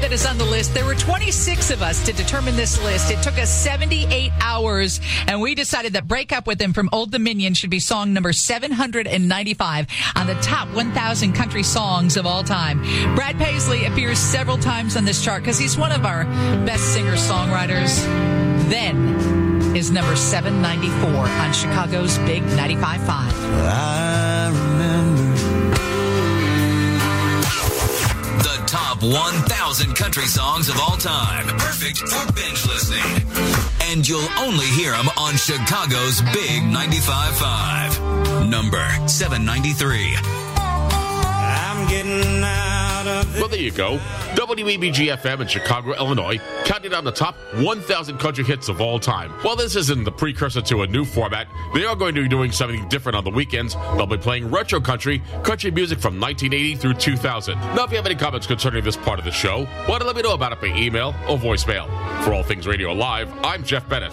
That is on the list. There were 26 of us to determine this list. It took us 78 hours, and we decided that Break Up With Him from Old Dominion should be song number 795 on the top 1,000 country songs of all time. Brad Paisley appears several times on this chart because he's one of our best singer-songwriters. Then is number 794 on Chicago's Big 95.5. top 1,000 country songs of all time. Perfect for binge listening. And you'll only hear them on Chicago's Big 95.5. Number 793. I'm getting out of Well, there you go. WEBG FM in Chicago, Illinois, counting down the top 1,000 country hits of all time. While this isn't the precursor to a new format, they are going to be doing something different on the weekends. They'll be playing retro country, country music from 1980 through 2000. Now, if you have any comments concerning this part of the show, want to let me know about it by email or voicemail. For All Things Radio Live, I'm Jeff Bennett.